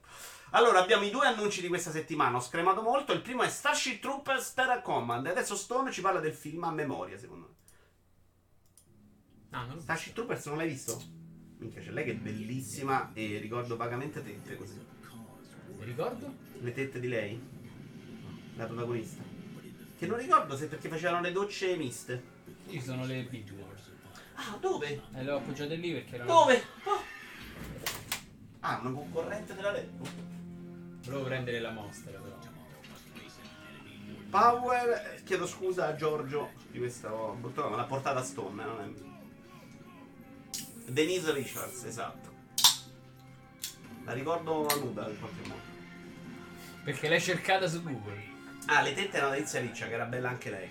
Allora, abbiamo i due annunci di questa settimana. Ho scremato molto. Il primo è Starship Troopers Terra Command. E adesso Stone ci parla del film a memoria, secondo me. ah, non Starship Troopers non l'hai visto? Minchia, c'è lei che è bellissima e ricordo vagamente tette così. Mi ricordo? Le tette di lei? La protagonista. Che non ricordo se perché facevano le docce miste. Ci sono le bibite. Ah, dove? E le ho appoggiate lì perché erano. Dove? Oh. Ah, una concorrente della Leppo. Volevo prendere la mostra, però. Power. eh, Chiedo scusa a Giorgio di questa bottona, ma l'ha portata a Stone, eh, non è. Denise Richards, esatto. La ricordo nuda in qualche modo. Perché l'hai cercata su Google. Ah, le tette erano di Riccia, che era bella anche lei.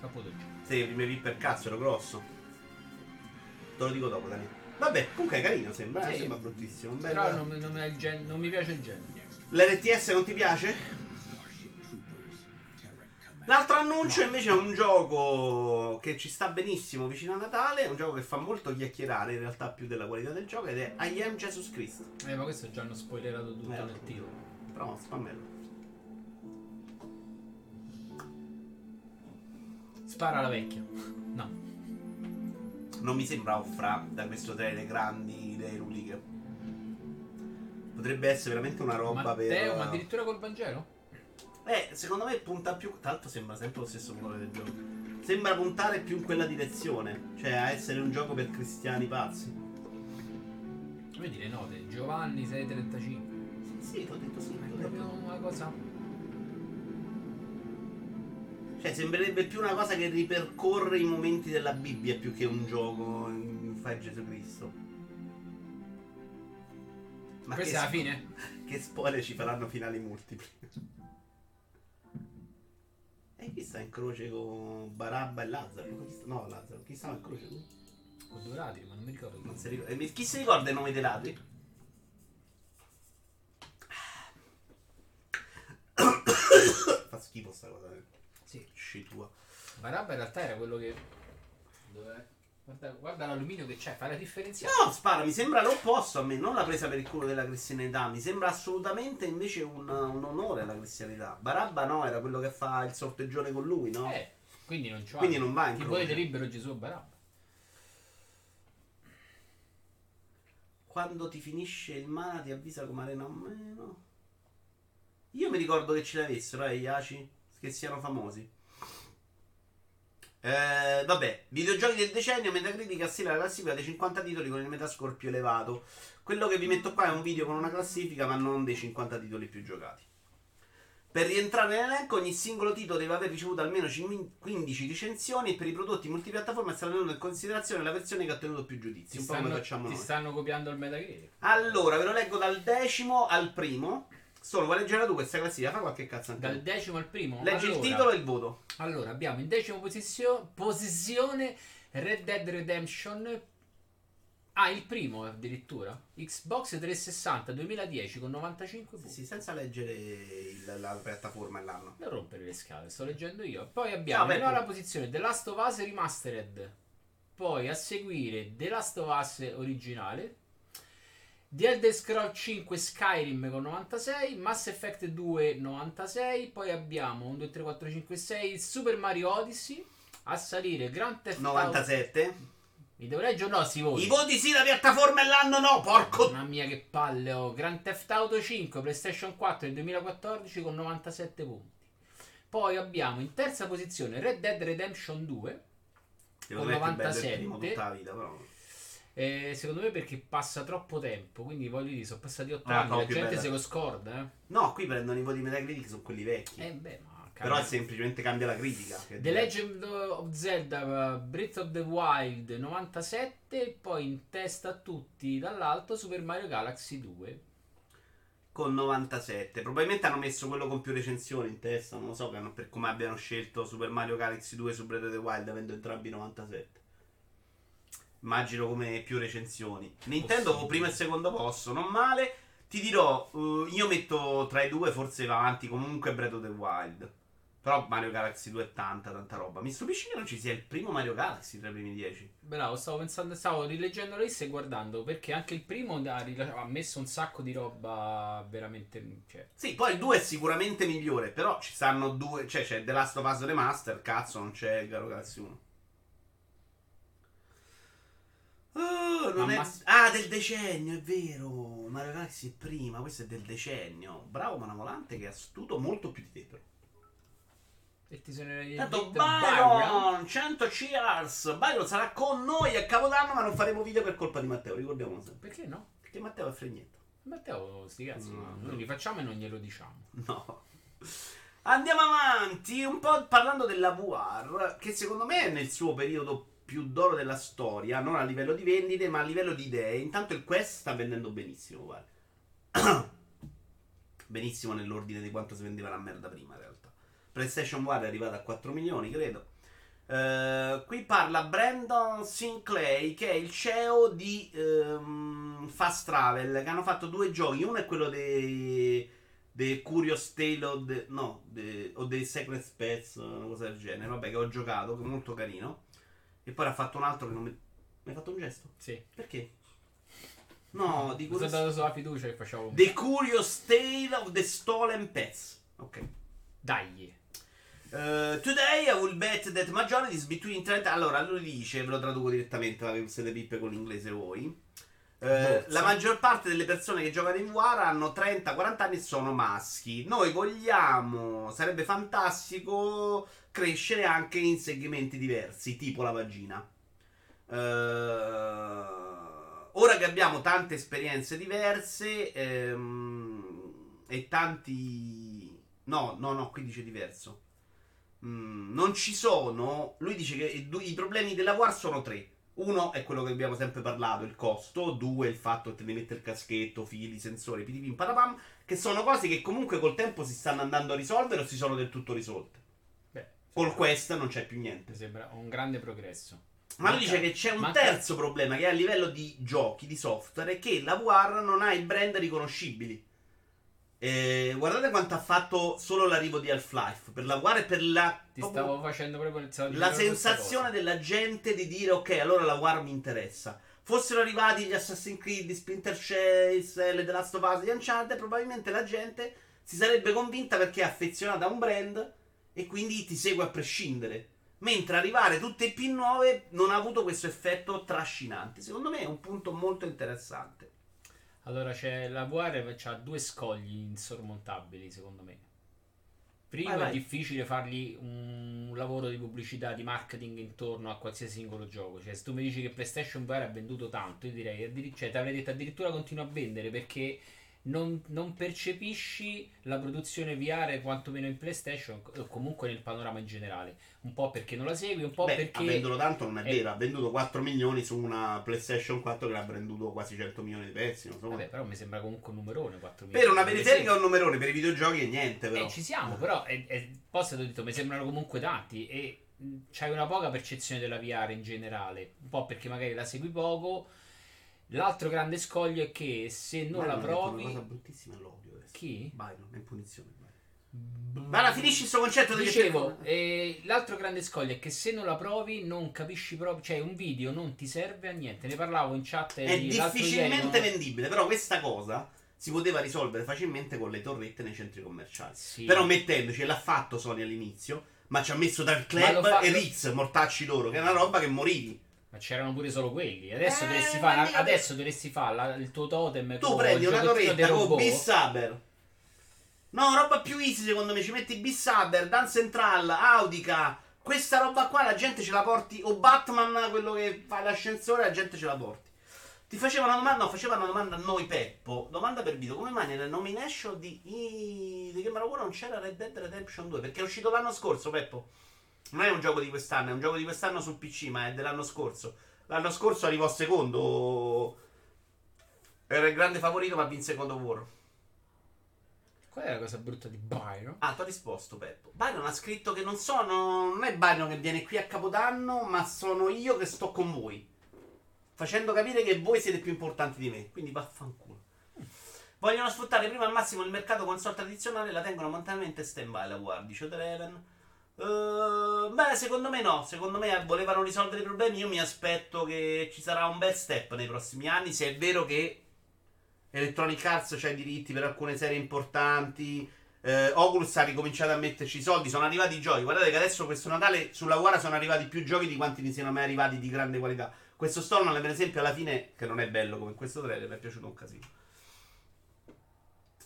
Caputo giù. Sì, mi vi per cazzo, ero grosso. Te lo dico dopo, Daniele. Vabbè, comunque è carino, sembra, eh, Sì. sembra bruttissimo. Però non, non gen- non mi piace il genere. L'RTS non ti piace? L'altro annuncio invece è un gioco che ci sta benissimo vicino a Natale, è un gioco che fa molto chiacchierare in realtà più della qualità del gioco ed è I Am Jesus Christ. Eh, ma questo già hanno spoilerato tutto Eh, nel titolo. Però spammello. Spara la vecchia. No. Non mi sembra offra da questo trailer grandi idee ruliche. Potrebbe essere veramente una roba Matteo, per... ma addirittura col Vangelo? Eh, secondo me punta più. Tanto sembra sempre lo stesso colore del gioco. Sembra puntare più in quella direzione. Cioè a essere un gioco per cristiani pazzi. Vedi le note. Giovanni 635. sì, ho detto sì. È l'ho proprio una cosa. Cioè, sembrerebbe più una cosa che ripercorre i momenti della Bibbia più che un gioco in fai Gesù Cristo. Ma Questa è la spo- fine? Che spoiler ci faranno finali multipli. E chi sta in croce con Barabba e Lazzaro? Chi sta- No, Lazzaro, chi stava in croce con? Con due ladri, ma non mi ricordo. Non si ricorda. eh, Chi si ricorda i nomi dei ladri? Fa schifo sta cosa. eh. Sì. Sci tua. Barabba in realtà era quello che. Dov'è? Guarda, guarda l'alluminio che c'è, fa la differenza. No, spara, mi sembra l'opposto a me, non la presa per il culo della cristianità, mi sembra assolutamente invece un, un onore alla cristianità. Barabba no, era quello che fa il sorteggione con lui, no? Eh, quindi non c'ho. Quindi non va in Ti volete libero Gesù Barabba? Quando ti finisce il mana ti avvisa come arena o meno. Io mi ricordo che ce l'avessero, eh, Iaci, che siano famosi. Eh, vabbè, videogiochi del decennio, Metacritic stila la classifica dei 50 titoli con il metascore più elevato. Quello che vi metto qua è un video con una classifica, ma non dei 50 titoli più giocati. Per rientrare nell'elenco, ogni singolo titolo deve aver ricevuto almeno cin- 15 recensioni e per i prodotti multipiattaforma è stata tenuta in considerazione la versione che ha ottenuto più giudizi. Ti Un po' come stanno, facciamo ti noi. stanno copiando il Metacritic. Allora, ve lo leggo dal decimo al primo. Solo vuoi leggere tu questa classifica? Fa qualche cazzo anche Dal decimo al primo. Leggi allora, il titolo e il voto. Allora, abbiamo in decima posizio- posizione Red Dead Redemption. Ah, il primo addirittura. Xbox 360 2010 con 95 punti. Sì, senza leggere il- la piattaforma e l'anno. Non rompere le scale, sto leggendo io. Poi abbiamo No, poi- posizione The Last of Us Remastered. Poi a seguire The Last of Us originale. The Elder Scrolls 5 Skyrim con 96, Mass Effect 2 96, poi abbiamo 1, 2, 3, 4, 5, 6 Super Mario Odyssey, a salire Grand Theft Auto 97. Mi devo leggere o no si voti? I voti sì, la piattaforma e l'anno no, porco. Mamma mia che palle oh. Grand Theft Auto 5 PlayStation 4 del 2014 con 97 punti. Poi abbiamo in terza posizione Red Dead Redemption 2 Secondo me è più bello il 97. primo tutta la vita, però. Eh, secondo me perché passa troppo tempo, quindi voglio dire, sono passati 8 Ah, anni, no, la gente bella. se lo scorda, eh. No, qui prendono i voti Metacritic, sono quelli vecchi. Eh beh, ma però cambia. semplicemente cambia la critica. The. Legend of Zelda uh, Breath of the Wild 97 e poi in testa a tutti dall'alto Super Mario Galaxy 2. Con 97. Probabilmente hanno messo quello con più recensioni in testa. Non lo so per come abbiano scelto Super Mario Galaxy 2 su Breath of the Wild, avendo entrambi 97. Immagino come più recensioni. Nintendo Possibile. primo e secondo posto, non male. Ti dirò, eh, io metto tra i due, forse va avanti comunque Breath of the Wild. Però Mario Galaxy 2 è tanta, tanta roba. Mi stupisce che non ci sia il primo Mario Galaxy tra i primi 10. Bravo, stavo pensando, stavo rileggendo lista e guardando perché anche il primo ha, rila- ha messo un sacco di roba veramente. Cioè, Sì, poi il 2 è sicuramente migliore, però ci stanno due, cioè c'è The Last of Us Remaster, cazzo, non c'è il Galaxy 1. Oh, non Ma è... Mass- Ah, del decennio, è vero. Galaxy è prima, questo è del decennio. Bravo Manavolante che è astuto molto più di te, però. e ti sono Tanto Byron. Byron, 100 cheers. Byron sarà con noi a Capodanno, ma non faremo video per colpa di Matteo, ricordiamolo sempre. Perché no? Perché Matteo è fregnetto. Matteo, sti cazzi, No, noi no. li facciamo e non glielo diciamo. No. Andiamo avanti, un po' parlando della VR, che secondo me è nel suo periodo più d'oro della storia, non a livello di vendite, ma a livello di idee. Intanto il Quest sta vendendo benissimo, guarda. benissimo nell'ordine di quanto si vendeva la merda prima, in realtà. PlayStation VR è arrivata a 4 milioni, credo. Eh, qui parla Brandon Sinclair, che è il CEO di ehm, Fast Travel, che hanno fatto due giochi. Uno è quello dei The Curious Tale of the, no, the- o dei Secret Pets, una cosa del genere. Vabbè, che ho giocato, che è molto carino. E poi ha fatto un altro che non mi. Mi hai fatto un gesto? Sì. Perché? No, di Mi sono dato sulla fiducia che facevo. The Curious Tale of the Stolen Pets. Ok. Dai. Uh, today I will bet that majority is between 30. Allora, lui dice, ve lo traduco direttamente, che siete pippe con l'inglese voi. Eh, la maggior parte delle persone che giocano in VR hanno 30-40 anni e sono maschi. Noi vogliamo, sarebbe fantastico crescere anche in segmenti diversi, tipo la vagina. Eh, ora che abbiamo tante esperienze diverse, ehm, e tanti... No, no, no, qui dice diverso. Mm, non ci sono... Lui dice che i, problemi della War sono tre. Uno è quello che abbiamo sempre parlato, il costo. Due, il fatto che te ne mette il caschetto, fili, sensori, pitipim, patapam. Che sono cose che comunque col tempo si stanno andando a risolvere o si sono del tutto risolte. Col Quest non c'è più niente. mi sembra un grande progresso. Ma lui dice che c'è un manca- terzo problema che è a livello di giochi, di software, è che la VR non ha i brand riconoscibili. Eh, guardate quanto ha fatto solo l'arrivo di Half-Life per la VR e per la, Ti proprio stavo facendo proprio la sensazione della gente di dire ok, allora la VR mi interessa. Fossero arrivati gli Assassin's Creed, gli Splinter Cell, le The Last of Us, gli Uncharted, probabilmente la gente si sarebbe convinta perché è affezionata a un brand e quindi ti segue a prescindere. Mentre arrivare tutte più nuove non ha avuto questo effetto trascinante. Secondo me è un punto molto interessante. Allora c'è la VR ha due scogli insormontabili, secondo me. Primo Vai, è vai. difficile fargli un lavoro di pubblicità, di marketing intorno a qualsiasi singolo gioco. Cioè, se tu mi dici che PlayStation VR ha venduto tanto, io direi, cioè, ti avrei detto addirittura continua a vendere perché non, non percepisci la produzione VR quantomeno in PlayStation o comunque nel panorama in generale. Un po' perché non la segui, un po' Beh, perché... ha venduto tanto non è è- vero, ha venduto 4 milioni su una PlayStation 4 che ha venduto quasi 100 milioni di pezzi. Non so Vabbè, però mi sembra comunque un numerone 4 per una milioni. periferica è un numerone, per i videogiochi è niente però. Eh, ci siamo, però è, è, poi stato detto, mi sembrano comunque tanti e mh, c'hai una poca percezione della VR in generale, un po' perché magari la segui poco. L'altro grande scoglio è che se non Byron la ha detto Una provi... cosa bruttissima l'odio adesso. Chi? Byron, è in punizione. Ma la finisci sto concetto di Dicevo, eh, l'altro grande scoglio è che se non la provi non capisci proprio, cioè un video non ti serve a niente. Ne parlavo in chat è ieri, difficilmente no? vendibile, però questa cosa si poteva risolvere facilmente con le torrette nei centri commerciali. Sì. Però mettendoci, l'ha fatto Sony all'inizio, ma ci ha messo dal club fa- e Ritz, mortacci loro, che è una roba che morivi. Ma c'erano pure solo quelli. Adesso Eh, dovresti fare, adesso dovresti fare la- il tuo totem Tu prendi una torretta con. Beast Saber. No, roba più easy secondo me. Ci metti Beast Saber, Dance Central, Audica. Questa roba qua la gente ce la porti. O Batman, quello che fa l'ascensore, la gente ce la porti. Ti faceva una domanda, no, faceva una domanda a noi Peppo. Domanda per video, come mai nella nomination di, di Game Awards non c'era Red Dead Redemption 2? Perché è uscito l'anno scorso, Peppo. Non è un gioco di quest'anno, è un gioco di quest'anno sul PC, ma è dell'anno scorso. L'anno scorso arrivò secondo. Era il grande favorito, ma vinse God of War. Qual è la cosa brutta di Byron? Ah, ti ho risposto, Peppo. Byron ha scritto che non sono. Non è Byron che viene qui a Capodanno, ma sono io che sto con voi. Facendo capire che voi siete più importanti di me. Quindi vaffanculo. Vogliono sfruttare prima al massimo il mercato console tradizionale e la tengono momentaneamente stand by la War, dice Dreven. Eh, beh, secondo me no. Secondo me volevano risolvere i problemi. Io mi aspetto che ci sarà un bel step nei prossimi anni. Se è vero che Electronic Arts c'ha i diritti per alcune serie importanti. Eh, Oculus ha ricominciato a metterci i soldi. Sono arrivati i giochi. Guardate che adesso questo Natale sulla Guara sono arrivati più giochi di quanti ne siano mai arrivati di grande qualità. Questo Stormland, per esempio, alla fine, che non è bello come questo trailer, mi è piaciuto un casino.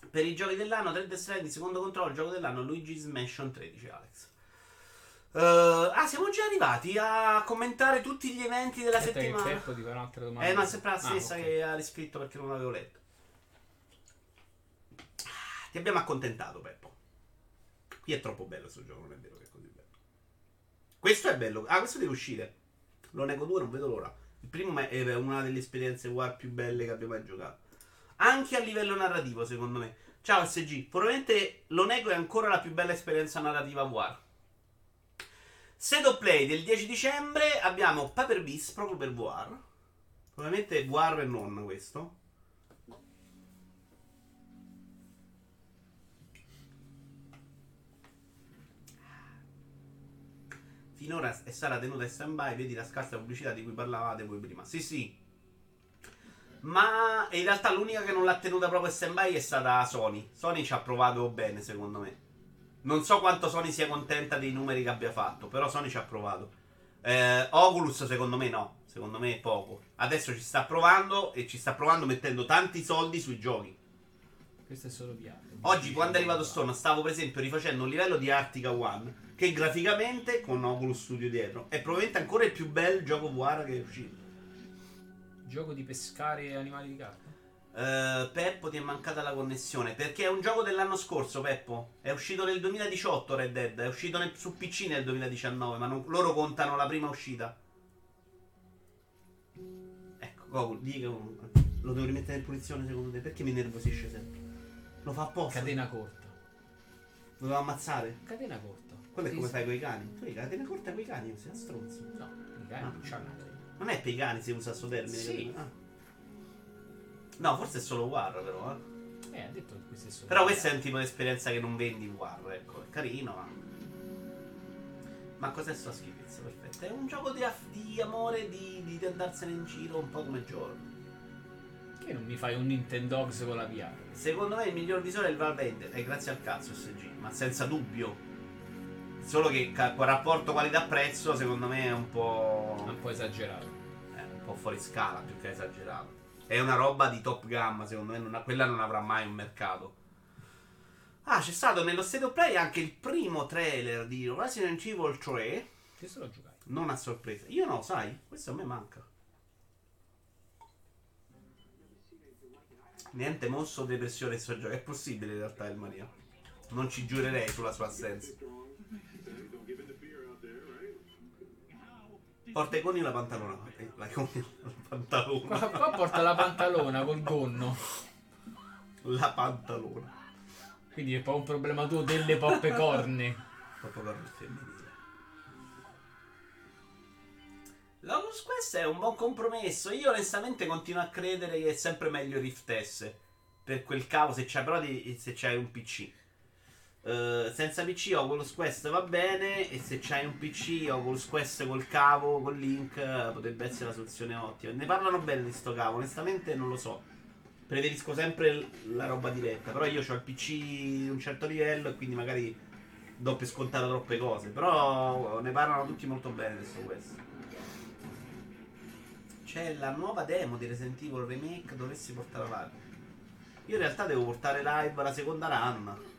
Per i giochi dell'anno, 3D Stranding, secondo controllo, gioco dell'anno, Luigi's Mansion 13, Alex. Eh, ah, siamo già arrivati a commentare tutti gli eventi della Aspetta che settimana. Peppo ti fa un'altra domanda. Eh è sempre la Ah, stessa ok. che ha riscritto perché non l'avevo letto. Ah, Ti abbiamo accontentato, Peppo. Qui è troppo bello questo gioco, non è vero che è così bello. Questo è bello. Ah, questo deve uscire. Lo nego 2, non vedo l'ora. Il primo è una delle esperienze war più belle che abbia mai giocato. Anche a livello narrativo, secondo me. Ciao SG, probabilmente lo nego è ancora la più bella esperienza narrativa war. State of Play del 10 dicembre abbiamo Paper Beast proprio per VR. Probabilmente VR e non questo. Finora è stata tenuta in stand by, vedi la scarsa pubblicità di cui parlavate voi prima. Sì, sì. Ma in realtà l'unica che non l'ha tenuta proprio in stand by è stata Sony. Sony ci ha provato bene, secondo me. Non so quanto Sony sia contenta dei numeri che abbia fatto, però Sony ci ha provato. Eh, Oculus secondo me no, secondo me è poco. Adesso ci sta provando e ci sta provando mettendo tanti soldi sui giochi. Questo è solo VR. Oggi quando è arrivato Stone stavo per esempio rifacendo un livello di Artica One che graficamente con Oculus Studio dietro è probabilmente ancora il più bel gioco VR che è uscito. Gioco di pescare animali di carta? Eh, Peppo ti è mancata la connessione. Perché è un gioco dell'anno scorso, Peppo. È uscito nel 2018 Red Dead. È uscito nel- su PC nel 2019. Ma non- loro contano la prima uscita. Ecco, che lo devo rimettere in punizione secondo te? Perché mi nervosisce sempre? Lo fa apposta. Catena corta. Lo devo ammazzare. Catena corta. Quello è Sì, come sì. fai con i cani. Tu hai catena corta con i cani, sei a stronzo. No, i cani Ah. non è per i cani se usa sto termine. Sì. Ah. No, forse è solo War però, eh. Eh, ha detto che questo è solo Però questa è un tipo di esperienza che non vendi in War, ecco, è carino, ma... Ma cos'è sta schifezza? Perfetto. È un gioco di, aff- di amore, di, di andarsene in giro un po' come giorno. Che non mi fai un Nintendogs con la VR? Secondo me il miglior visore è il Valve Index, è grazie al cazzo SG, ma senza dubbio. Solo che ca- rapporto qualità-prezzo secondo me è un po'... Un po' esagerato. è un po' fuori scala più che esagerato. È una roba di top gamma, secondo me non ha- quella non avrà mai un mercato. Ah, c'è stato nello State of Play anche il primo trailer di Resident Evil 3. Questo lo giocai. Non a sorpresa. Io no, sai, questo a me manca. Niente mosso depressione suo gioco. È possibile in realtà il Maria. Non ci giurerei sulla sua assenza. Porta i coni la pantalona. Eh, La coni la pantalona. Qua, qua porta la pantalona col gonno. La pantalona. Quindi è poi un problema tuo delle poppe corne. Femminile. L'Oculus Quest è un buon compromesso. Io onestamente continuo a credere che è sempre meglio Rift S. Per quel cavo, se c'hai però di- se c'hai un PC. Eh, senza PC Oculus Quest va bene. E se c'hai un PC Oculus Quest col cavo, col link, potrebbe essere la soluzione ottima. Ne parlano bene di sto cavo, onestamente non lo so. Preferisco sempre l- la roba diretta. Però io ho il PC di un certo livello e quindi magari do per scontato troppe cose. Però ne parlano tutti molto bene di sto questo. C'è la nuova demo di Resident Evil Remake, dovresti portare live. Io in realtà devo portare live la seconda run.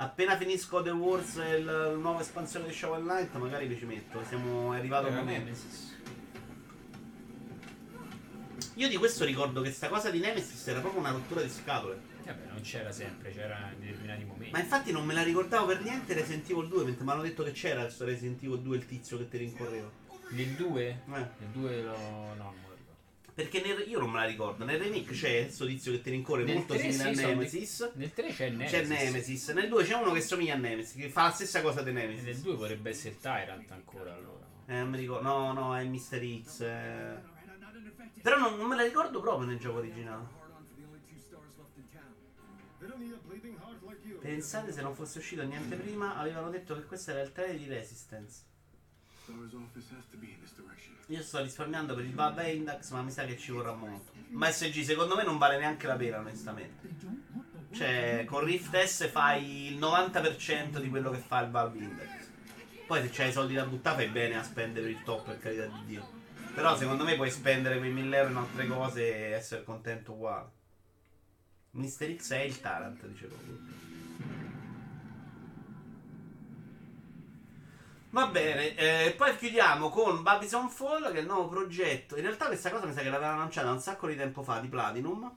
Appena finisco The Wars e il- la nuova espansione di Shovel Knight, magari mi ci metto. Siamo arrivati a un momento. Nemesis. Io di questo ricordo che sta cosa di Nemesis era proprio una rottura di scatole. Vabbè, non c'era sempre, c'era in determinati momenti. Ma infatti non me la ricordavo per niente Resident Evil 2, mentre mi hanno detto che c'era questo Resident Evil 2 il tizio che ti rincorreva. Nel 2? Eh. Nel 2 lo... no, ricordo. Perché nel- io non me la ricordo. Nel remake c'è questo tizio che ti rincorre Nel molto 3 simile sì, a sono Nemesis. Nel 3 c'è Nemesis. C'è Nemesis. Nel 2 c'è uno che somiglia a Nemesis, che fa la stessa cosa di E nel Nemesis. 2 potrebbe essere Tyrant ancora allora. Eh, non mi ricordo. No, no, è Mr. X. eh. Però non, non me la ricordo proprio nel gioco originale. Pensate se non fosse uscito niente prima, avevano detto che questo era il trailer di Resistance. Io sto risparmiando per il Valve Index, ma mi sa che ci vorrà molto. Ma SG secondo me non vale neanche la pena, onestamente. Cioè, con Rift S fai il 90% di quello che fa il Valve Index. Poi se c'hai i soldi da buttare fai bene a spendere il top, per carità di Dio. Però secondo me puoi spendere quei 1000 euro in altre cose e essere contento uguale. Mr. X è il Tarant, dice Va bene, eh, poi chiudiamo con Babylon Fall, che è il nuovo progetto. In realtà questa cosa mi sa che l'avevano annunciata un sacco di tempo fa di Platinum.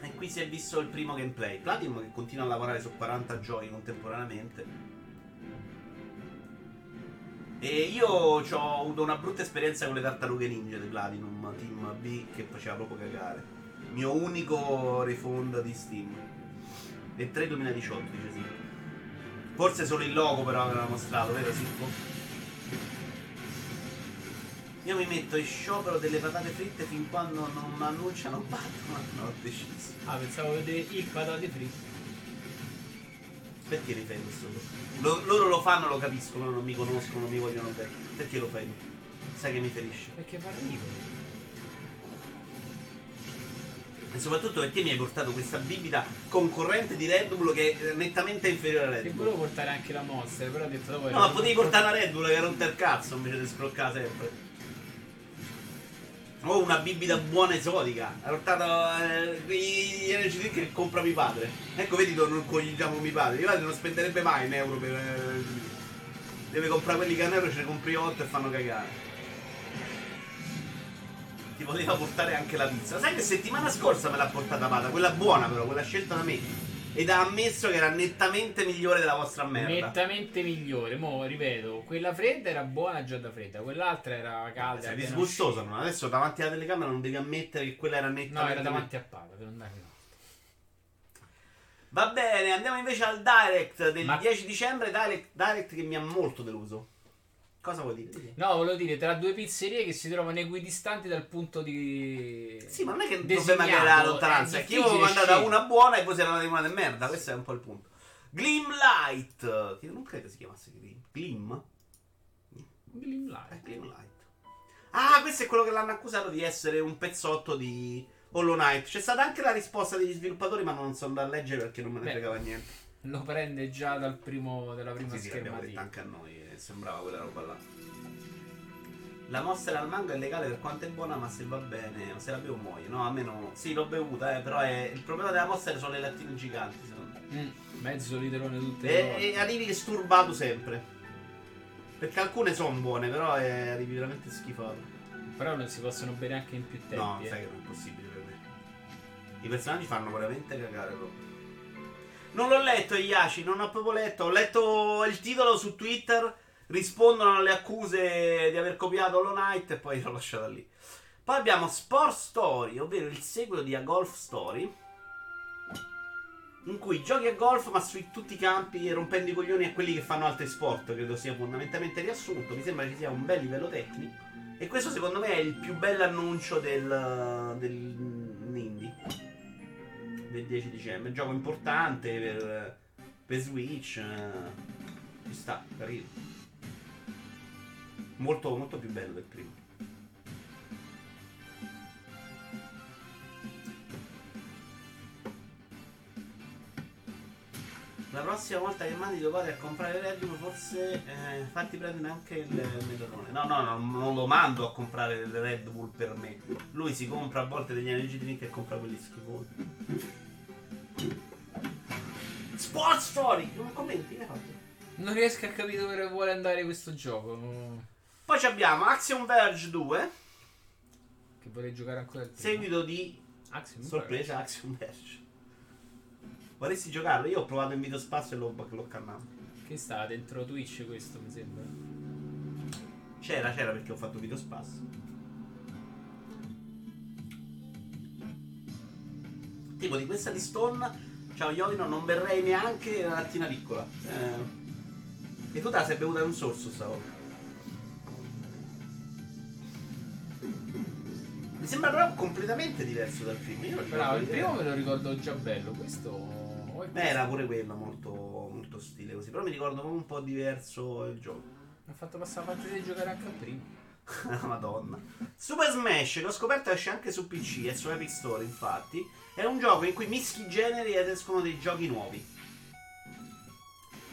E qui si è visto il primo gameplay. Platinum che continua a lavorare su 40 giochi contemporaneamente. E io ho avuto una brutta esperienza con le tartarughe ninja di Platinum Team B che faceva proprio cagare. Mio unico refund di Steam. E 3 2018 dice sì. Forse solo il logo però aveva mostrato, vero Sippo? Io mi metto in sciopero delle patate fritte fin quando non annunciano Batman. Non ho deciso. Ah, pensavo vedere il patate fritte. Perché rifai questo? Lo- loro lo fanno, lo capiscono, non mi conoscono, non mi vogliono bene. Perché lo fai? Sai che mi ferisce. Perché fa ridere. E soprattutto perché mi hai portato questa bibita concorrente di Red Bull che è nettamente inferiore a Red Bull. volevo portare anche la Monster, però ho detto dopo... No, ma potevi portare la Red Bull che rompe il cazzo invece di scroccare sempre. O una bibita buona esotica. Ha portato eh, gli energy drink che compra mio padre. Ecco, vedi non cogliamo mio padre. Mio padre non spenderebbe mai un euro per. eh, Deve comprare quelli che a un euro ce ne compri 8 e fanno cagare. Ti poteva portare anche la pizza. Sai che settimana scorsa me l'ha portata Pata, quella buona però, quella scelta da me. Ed ha ammesso che era nettamente migliore della vostra merda. Nettamente migliore. Mo, ripeto, quella fredda era buona già da fredda, quell'altra era calda. Sei disgustoso, no? Adesso davanti alla telecamera non devi ammettere che quella era nettamente No, era davanti a Pata, per andare no. Va bene, andiamo invece al direct del Ma- 10 dicembre. Direct, direct che mi ha molto deluso. Cosa vuol dire? No, volevo dire, tra due pizzerie che si trovano equidistanti dal punto di... Sì, ma non è che il problema che la è lontananza, è che io avevo mandato una buona e poi si era andata una di merda. Questo è un po' il punto. Gleam Light, che non credo si chiamasse Gleam. Gleam? Gleam Eh, Light. Gleam Light. Ah, questo è quello che l'hanno accusato di essere un pezzotto di Hollow Knight. C'è stata anche la risposta degli sviluppatori, ma non sono andato a leggere perché non me ne Beh, fregava niente. Lo prende già dal primo, dalla prima Sì, sì, detto schermatina. anche a noi, eh, sembrava quella roba là. La mossa al mango è legale per quanto è buona, ma se va bene, se la bevo muoio. No, a me no. Sì, l'ho bevuta, eh, però è... il problema della mossa sono le lattine giganti, secondo me. Mm, mezzo literone tutte le E, volte. e arrivi sturbato sempre. Perché alcune sono buone, però è, arrivi veramente schifato. Però non si possono bere anche in più tempi. no, eh. sai che non è possibile per me. I personaggi fanno veramente cagare proprio. Non l'ho letto, Iaci, non ho proprio letto. Ho letto il titolo su Twitter. Rispondono alle accuse di aver copiato Hollow Knight e poi l'ho lasciata lì. Poi abbiamo Sport Story, ovvero il seguito di A Golf Story. In cui giochi a golf, ma su tutti i campi, rompendo i coglioni a quelli che fanno altri sport. Credo sia fondamentalmente riassunto. Mi sembra ci sia un bel livello tecnico. E questo secondo me è il più bello annuncio del, del del 10 dicembre. Gioco importante per, per Switch. eh, Ci sta, carino. Molto, molto più bello del primo. La prossima volta che mandi tuo padre a comprare Red Bull, forse eh, fatti prendere anche il medallone. No, no, no, non lo mando a comprare il Red Bull per me. Lui si compra a volte degli energy drink e compra quelli schifosi. Sport Story! Non commenti, che hai fatto? Non riesco a capire dove vuole andare questo gioco. Poi ci abbiamo Action Verge 2, Che vorrei giocare ancora primo. seguito di Axiom sorpresa Action Verge. Vorresti giocarlo? Io ho provato in video spazio e l'ho, l'ho cannato. Che sta dentro Twitch questo mi sembra. C'era, c'era perché ho fatto video spazio. Tipo di questa di Stone, ciao Iovino, non berrei neanche la lattina piccola. Eh. E tu te la sei bevuta in un sorso stavolta. Mi sembra però completamente diverso dal primo. Io Bravo, il primo me lo ricordo già bello, questo... Beh, era pure quello molto, molto stile così. Però mi ricordo un po' diverso il gioco. Mi ha fatto passare la fantasia di giocare anche al primo. Madonna. Super Smash, che ho scoperto esce anche su PC e su Epic Store, infatti. È un gioco in cui mischi generi ed escono dei giochi nuovi.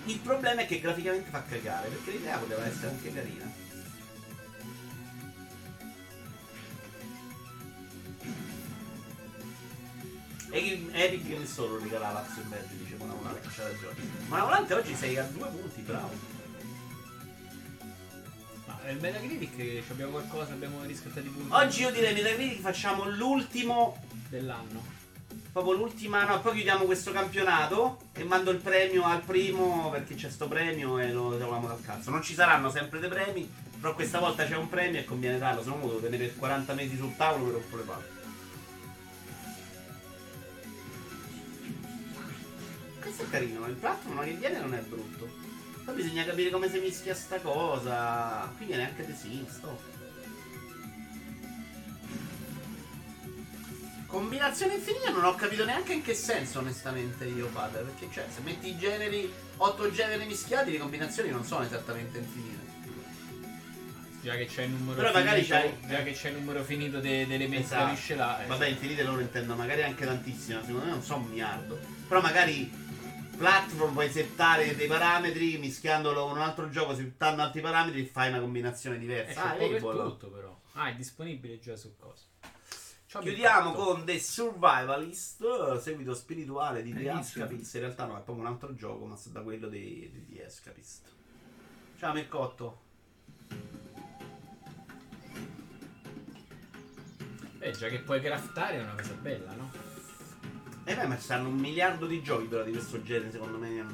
Il problema è che graficamente fa cagare, perché l'idea poteva essere anche carina. E Epic che solo regalava Action Verge, dice Monavolante, c'ha ragione. Monavolante oggi sei a due punti, bravo. Ma il Metacritic ci abbiamo qualcosa, abbiamo riscattato i punti Oggi io direi Metacritic facciamo l'ultimo dell'anno. Proprio l'ultima, no, poi chiudiamo questo campionato e mando il premio al primo perché c'è sto premio e lo troviamo dal cazzo. Non ci saranno sempre dei premi, però questa volta c'è un premio e conviene darlo, se no me lo devo tenere per 40 mesi sul tavolo per rompo le palle. Questo è carino, il platform che viene non è brutto. Poi bisogna capire come si mischia sta cosa. Qui viene anche The Sims. Combinazione infinita non ho capito neanche in che senso onestamente io padre, perché cioè se metti i generi, otto generi mischiati le combinazioni non sono esattamente infinite. Già che c'è il numero Però magari finito, c'hai- già che c'è il numero finito de- delle elementi Esatto. da miscelare. Vabbè, infinite loro intendo magari anche tantissime, secondo me non so un miliardo. Però magari platform puoi settare dei parametri, mischiandolo con un altro gioco, settando altri parametri, fai una combinazione Eh, diversa. c'è Ah, Able. tutto però. Ah, è disponibile già su cosa. Ciao, Chiudiamo con The Survivalist, eh, seguito spirituale di The. Escapist. In realtà no, è proprio un altro gioco, ma da quello di, di The Escapist. Ciao Mircotto. Eh, già che puoi craftare è una cosa bella, no? Eh beh, ma stanno un miliardo di giochi però di questo genere, secondo me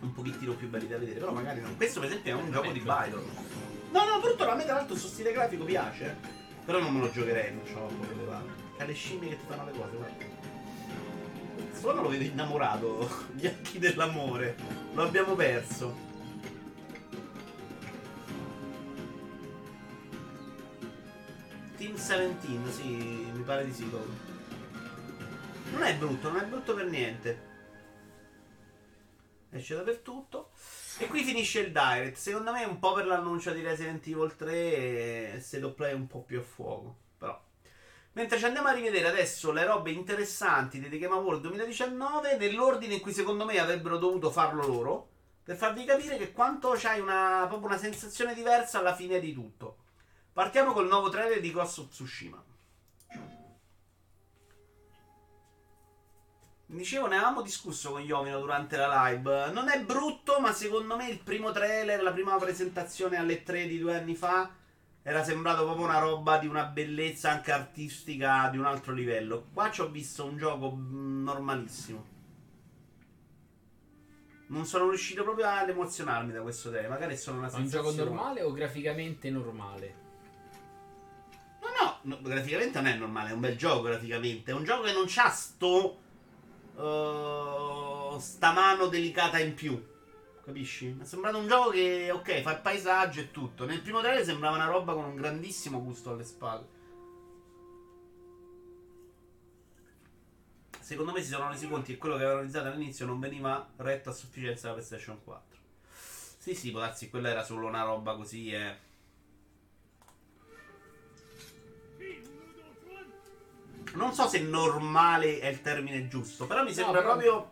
un pochettino più belli da vedere, però magari no. Questo per esempio è un gioco di Byron. No, no, brutto, a me tra l'altro il suo stile grafico piace, però non me lo giocherei, non c'ho di fare. C'ha le scimmie che ti fanno le cose, guarda. Solo lo vedo innamorato, gli occhi dell'amore. Lo abbiamo perso. Team 17, sì, mi pare di sì. Proprio. Non è brutto, non è brutto per niente. Esce dappertutto. E qui finisce il direct. Secondo me un po' per l'annuncio di Resident Evil 3 e State of Play un po' più a fuoco. Però. Mentre ci andiamo a rivedere adesso le robe interessanti di The Game Award 2019 nell'ordine in cui secondo me avrebbero dovuto farlo loro. Per farvi capire che quanto c'hai una, proprio una sensazione diversa alla fine di tutto. Partiamo col nuovo trailer di Ghost of Tsushima. Dicevo, ne avevamo discusso con Iomino durante la live. Non è brutto, ma secondo me il primo trailer, la prima presentazione alle 3 di due anni fa, era sembrato proprio una roba di una bellezza anche artistica di un altro livello. Qua ci ho visto un gioco mm, normalissimo. Non sono riuscito proprio ad emozionarmi da questo trailer. Magari sono una sensazione. Un gioco normale o graficamente normale? No, no, no, graficamente non è normale, è un bel gioco graficamente. È un gioco che non c'ha sto uh, sta mano delicata in più. Capisci? Mi è sembrato un gioco che, ok, fa il paesaggio e tutto. Nel primo trailer sembrava una roba con un grandissimo gusto alle spalle. Secondo me si sono resi conti che quello che avevano realizzato all'inizio non veniva retto a sufficienza dalla PlayStation 4. Sì, sì, può darsi quella era solo una roba così, eh. Non so se normale è il termine giusto, però mi sembra no, proprio.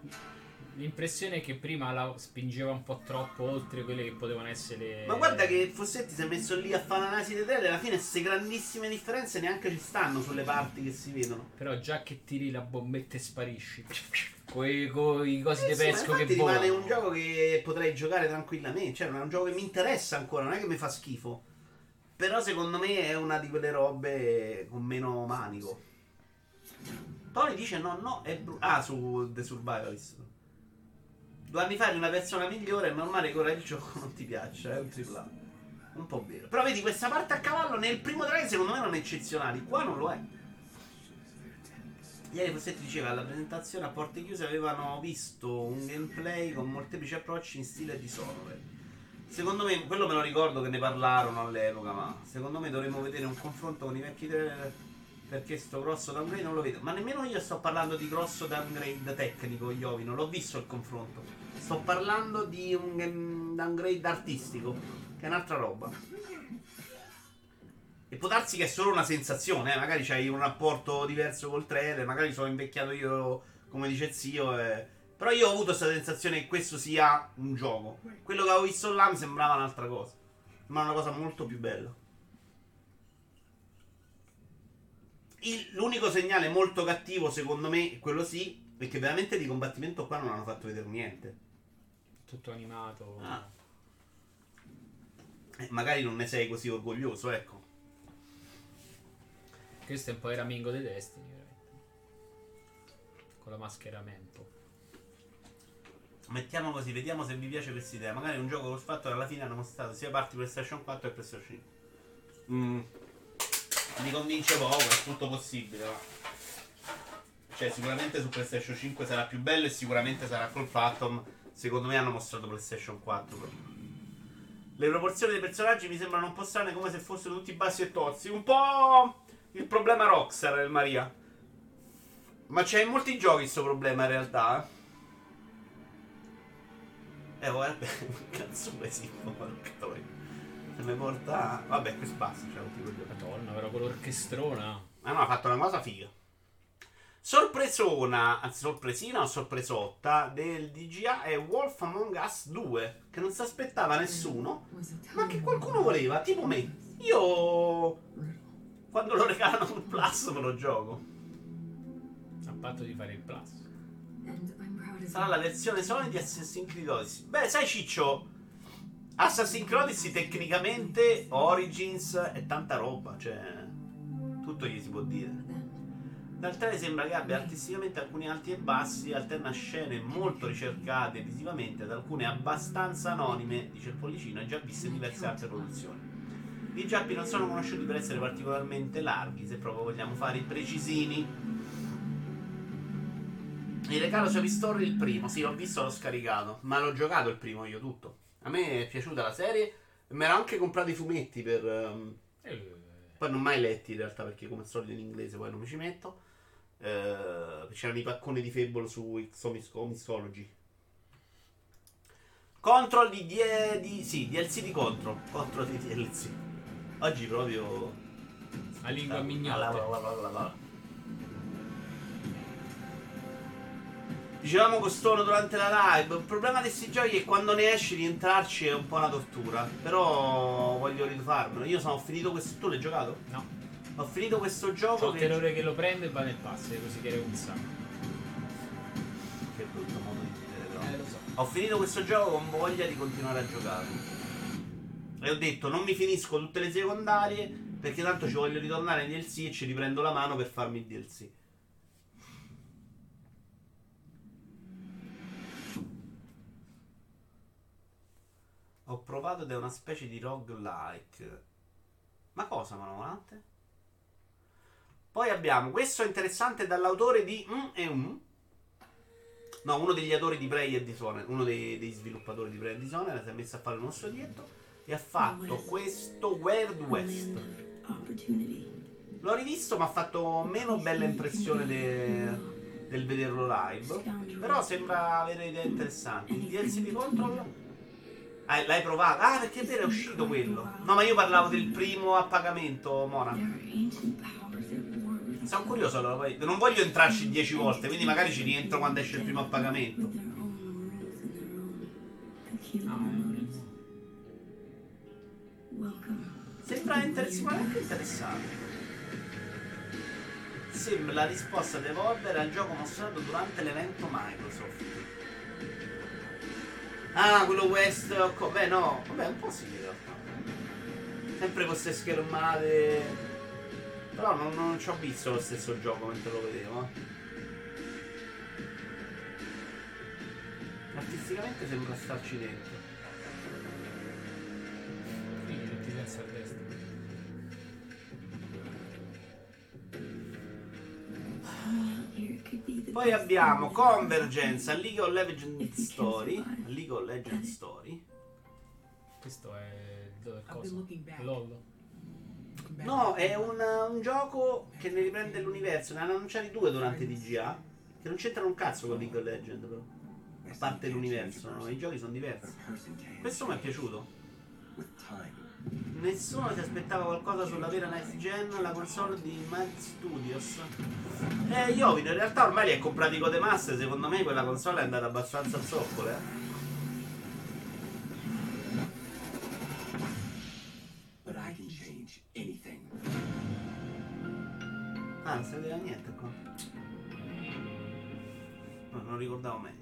L'impressione è che prima la spingeva un po' troppo oltre quelle che potevano essere. Ma guarda che Fossetti si è messo lì a fare l'analisi dei trailer, alla fine queste grandissime differenze neanche ci stanno sulle parti che si vedono. Però già che tiri la bombetta e sparisci. Con i cosi eh di sì, pesco che rimane un gioco che potrei giocare tranquillamente. Cioè, è un gioco che mi interessa ancora, non è che mi fa schifo. Però secondo me è una di quelle robe con meno manico. Tony dice no, no, è brutto. Ah, su The Survivalist. Due anni fa eri una persona migliore, è normale che ora il gioco non ti piaccia, è un tripla. Un po' vero. Però vedi, questa parte a cavallo nel primo trailer secondo me erano eccezionali, qua non lo è. Ieri Fossetti diceva alla presentazione a porte chiuse avevano visto un gameplay con molteplici approcci in stile di Dishonored. Secondo me, quello me lo ricordo che ne parlarono all'epoca, ma secondo me dovremmo vedere un confronto con i vecchi trailer perché sto grosso downgrade non lo vedo. Ma nemmeno io sto parlando di grosso downgrade tecnico, Iovi, non l'ho visto il confronto. Sto parlando di un downgrade artistico, che è un'altra roba. E può darsi che è solo una sensazione, eh? magari c'hai un rapporto diverso col trailer, magari sono invecchiato io, come dice zio. Eh. Però io ho avuto questa sensazione che questo sia un gioco. Quello che avevo visto là mi sembrava un'altra cosa. Ma una cosa molto più bella. Il, l'unico segnale molto cattivo, secondo me, quello sì, è che veramente di combattimento qua non hanno fatto vedere niente. Tutto animato. Ah. Eh, magari non ne sei così orgoglioso, ecco. Questo è un po' il ramingo dei Destiny, veramente. Con la mascheramento. Mettiamo così, vediamo se vi piace questa idea. Magari un gioco col fatto che alla fine hanno mostrato sia parti PlayStation 4 che PlayStation 5. Mm mi convince poco, è tutto possibile. Ma... Cioè, sicuramente su PlayStation 5 sarà più bello e sicuramente sarà col Phantom. Secondo me hanno mostrato PlayStation 4. Però. Le proporzioni dei personaggi mi sembrano un po' strane, come se fossero tutti bassi e tozzi. Un po' il problema Rockstar del Maria. Ma c'è in molti giochi questo problema in realtà. Eh, eh guarda, cazzo sì, porca mi porta. Vabbè, questo basta. Cioè, Madonna, però con l'orchestrona. Ah no, ha fatto una cosa figa. Sorpresona, anzi sorpresina o sorpresotta del DGA è Wolf Among Us 2, che non si aspettava nessuno, ma che qualcuno voleva, tipo me. Io quando lo regalano sul Plus me lo gioco. A patto di fare il Plus. Sarà la versione Sony di Assassin's Creed Odyssey. Beh, sai Ciccio, Assassin's Odyssey tecnicamente Origins è tanta roba, cioè tutto gli si può dire. Dal trailer sembra che abbia artisticamente alcuni alti e bassi, alterna scene molto ricercate visivamente ad alcune abbastanza anonime, dice il Pollicino, e già viste in diverse altre produzioni. I giappi non sono conosciuti per essere particolarmente larghi, se proprio vogliamo fare i precisini. Il regalo su Story il primo, sì, l'ho visto, l'ho scaricato, ma l'ho giocato il primo io tutto. A me è piaciuta la serie, mi ero anche comprato i fumetti per... Um... Poi non mai letti in realtà perché come al solito in inglese poi non mi ci metto. Eh, c'erano i pacconi di Fable su Comixology. Control di, die, di sì, DLC di Control. Control di DLC. Oggi proprio. La lingua mignotta. Dicevamo Costono durante la live. Il problema di questi giochi è che quando ne esci rientrarci è un po' una tortura. Però voglio rifarmelo. Io sono finito questo. Tu l'hai giocato? No. Ho finito questo gioco. Ho il terrore che lo prende e va nel passo, così un sacco. Che brutto modo di dire, però. Eh, lo so. Ho finito questo gioco con voglia di continuare a giocare. E ho detto non mi finisco tutte le secondarie perché tanto ci voglio ritornare nei DLC e ci riprendo la mano per farmi il DLC. Ho provato ed è una specie di roguelike. Ma cosa, Manovolante? Poi abbiamo questo interessante dall'autore di Mm e Mm. No, uno degli autori di Prey e Dishonored, uno dei, dei sviluppatori di Prey e Dishonored si è messo a fare uno studietto e ha fatto questo Wild West. L'ho rivisto, ma ha fatto meno bella impressione de- del vederlo live. Però sembra avere idee interessanti. Il DLC di Control? Ah, l'hai provato? Ah, perché è vero, è uscito quello. No, ma io parlavo del primo a pagamento, Mona. Sono curioso allora. Non voglio entrarci 10 volte, quindi magari ci rientro quando esce il primo a pagamento. Sembra inter- sicuramente interessante. Sembra la risposta di Evolver al gioco mostrato durante l'evento Microsoft. Ah, quello West. Beh, no, vabbè, un po' sì in realtà. Sempre queste schermate. Però non, non ci ho visto lo stesso gioco mentre lo vedevo. eh. Artisticamente sembra starci dentro. Poi abbiamo Convergence League of Legends Story. League of Legends Story. Questo è dove I've cosa? LOL. No, è un, un gioco che ne riprende l'universo. Ne hanno annunciati due durante DGA. Che non c'entrano un cazzo con League of Legends, però. A parte l'universo, no? I giochi sono diversi. Questo mi è piaciuto. Nessuno si aspettava qualcosa sulla vera next gen, la console di Mad Studios. Eh, Iovino, in realtà ormai li hai comprati con The Master, secondo me quella console è andata abbastanza a zoccole. eh. Ah, non si vedeva niente qua. No, non ricordavo meglio.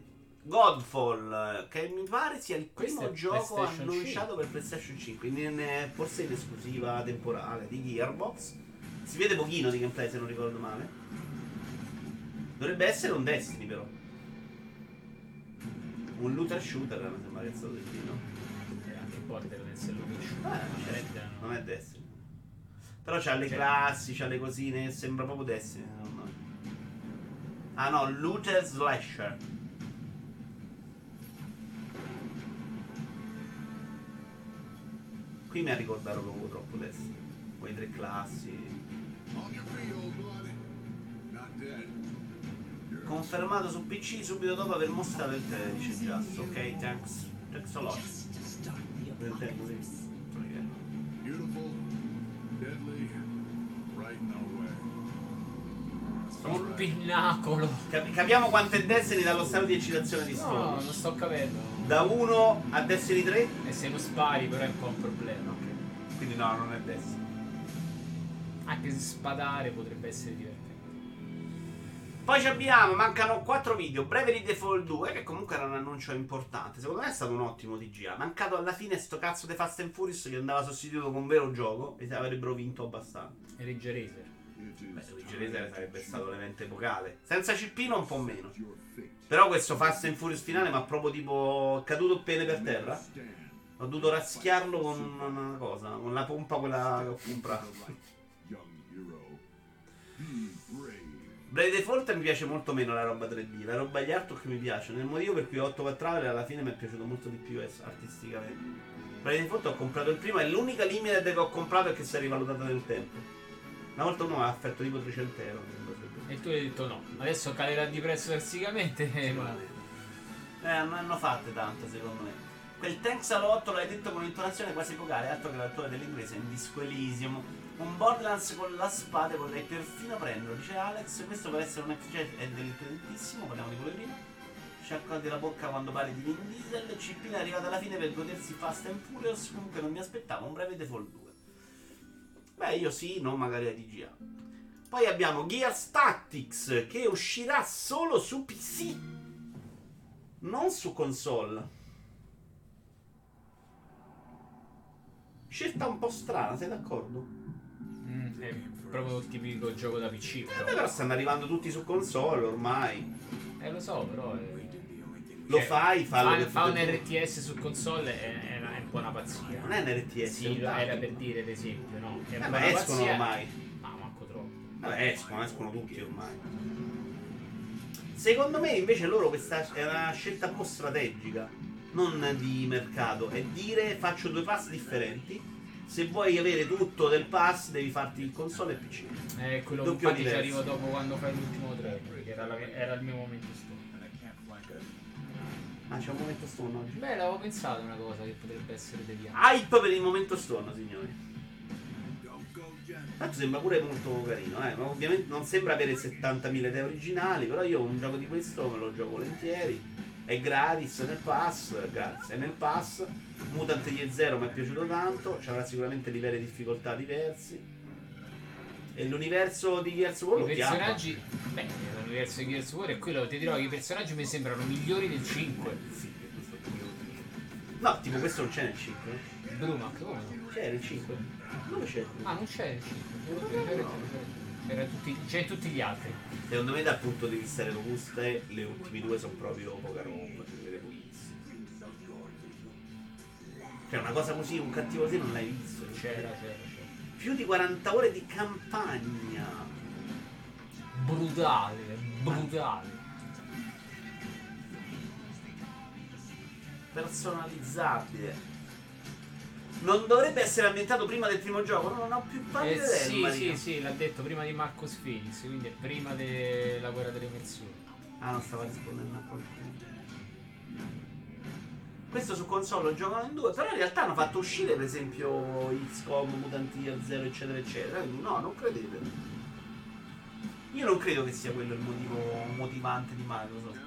Godfall, eh, che mi pare sia il primo è gioco annunciato per PlayStation 5, quindi in- è forse in esclusiva temporale di Gearbox. Si vede pochino di gameplay se non ricordo male. Dovrebbe essere un Destiny però. Un looter shooter, mi sembra che è stato detto, no? E anche Borderlands è lo Ah, piaciuto. Non è Destiny. Però c'ha le Sì. classi, c'ha le cosine, sembra proprio Destiny. non- Ah no, looter slasher. Qui mi ha ricordato proprio troppo Destiny. Quei tre classi. Not dead. Confermato su PC subito dopo aver mostrato il trailer, dice Just. Ok, thanks. Thanks a lot. Nintendo, sì. Beautiful, deadly, right in our way. Il pinnacolo. Cap- capiamo quanto è Destiny dallo stato di eccitazione di No, Storm. non sto capendo. Da 1 a Destiny 3? E se non spari però è un po' un problema. Quindi no, non è Destiny. Anche se spadare potrebbe essere divertente. Poi ci abbiamo, mancano 4 video. Bravely Default 2, che comunque era un annuncio importante. Secondo me è stato un ottimo DGA. Mancato alla fine sto cazzo di Fast and Furious che andava sostituito con un vero gioco e avrebbero vinto abbastanza. E Ridge Racer. Beh, Luigi Racer sarebbe to stato l'evento epocale. Senza Cippino un po' meno. Però questo Fast and Furious finale mi ha proprio tipo caduto pene per terra. Ho dovuto raschiarlo con una cosa, con la pompa quella che ho comprato. Brave. Default mi piace molto meno la roba 3D, la roba gli Artok mi piace, nel motivo per cui 8 Traveler alla fine mi è piaciuto molto di più es- artisticamente. Blade Default ho comprato il primo, è l'unica limited che ho comprato e che si è rivalutata nel tempo. Una volta uno ha offerto tipo 300 euro. E tu hai detto no. Adesso calerà di prezzo drasticamente. eh, ma- Eh, non hanno fatte tante secondo me. Quel thanks all'8 l'hai detto con un'intonazione quasi vocale, altro che l'attore dell'inglese, in disco Elysium. Un Borderlands con la spada potrei perfino prenderlo, dice Alex. Questo per essere un FJ è delicatissimo, parliamo di quello prima. Ci accordi la bocca quando parli di Vin Diesel. CP è arrivato alla fine per godersi Fast and Furious. Comunque non mi aspettavo un breve Default 2. Beh, io sì, non magari a DGA. Poi abbiamo Gears Tactics che uscirà solo su PC, non su console. Scelta un po' strana, sei d'accordo? Mm, è proprio il tipico gioco da PC. Eh, Però. però stanno arrivando tutti su console ormai. Eh lo so, però. È... Lo Cioè, fai, fallo fa, fa un RTS su console è, è pazzia. Non è un RTS, Sì, era per dire l'esempio, no? È Eh, ma escono pazzia. ormai. Ma manco troppo. Vabbè, escono, escono tutti ormai. Secondo me invece loro questa è una scelta un po' strategica, non di mercato, è dire faccio due pass differenti. Se vuoi avere tutto del pass devi farti il console e il PC. Eh, quello Doppio infatti ci arrivo dopo quando fai l'ultimo trailer, che era, la- era il mio momento. Ah, c'è un momento stone oggi. Beh, l'avevo pensato una cosa che potrebbe essere deviata. Hype per il momento stone, signori. Tanto sembra pure molto carino, eh. Ma ovviamente non sembra avere 70.000 idee originali, però io un gioco di questo me lo gioco volentieri. È gratis nel pass, gratis, è nel pass. Mutant Year Zero mi è piaciuto tanto, ci avrà sicuramente livelli di difficoltà diversi. E l'universo di Gears of War I chiama. personaggi, beh, l'universo di Gears of War è quello, ti dirò che i personaggi mi sembrano migliori del 5. Sì, questo è curioso. No, tipo questo non c'è nel 5. eh. Brumac, come no? C'è nel 5. Dove c'è? Ah, non c'è il 5. C'era tutti, c'è in tutti gli altri. Secondo me dal punto di vista delle robuste, le ultime due sono proprio poca roba, delle pulizze. Cioè una cosa così, un cattivo così non l'hai visto. C'era, c'era, c'era. Più di 40 ore di campagna. Brutale, brutale. Personalizzabile. Non dovrebbe essere ambientato prima del primo gioco, non ho più Eh, pallida sì, idea. sì, sì, l'ha detto prima di Marcos Phoenix, quindi è prima della guerra delle nazioni. Ah, non stava rispondendo a qualcuno. Questo su console lo giocano in due, però in realtà hanno fatto uscire per esempio XCOM, Mutant Year Zero, eccetera, eccetera. Quindi no, non credete. Io non credo che sia quello il motivo motivante di Microsoft.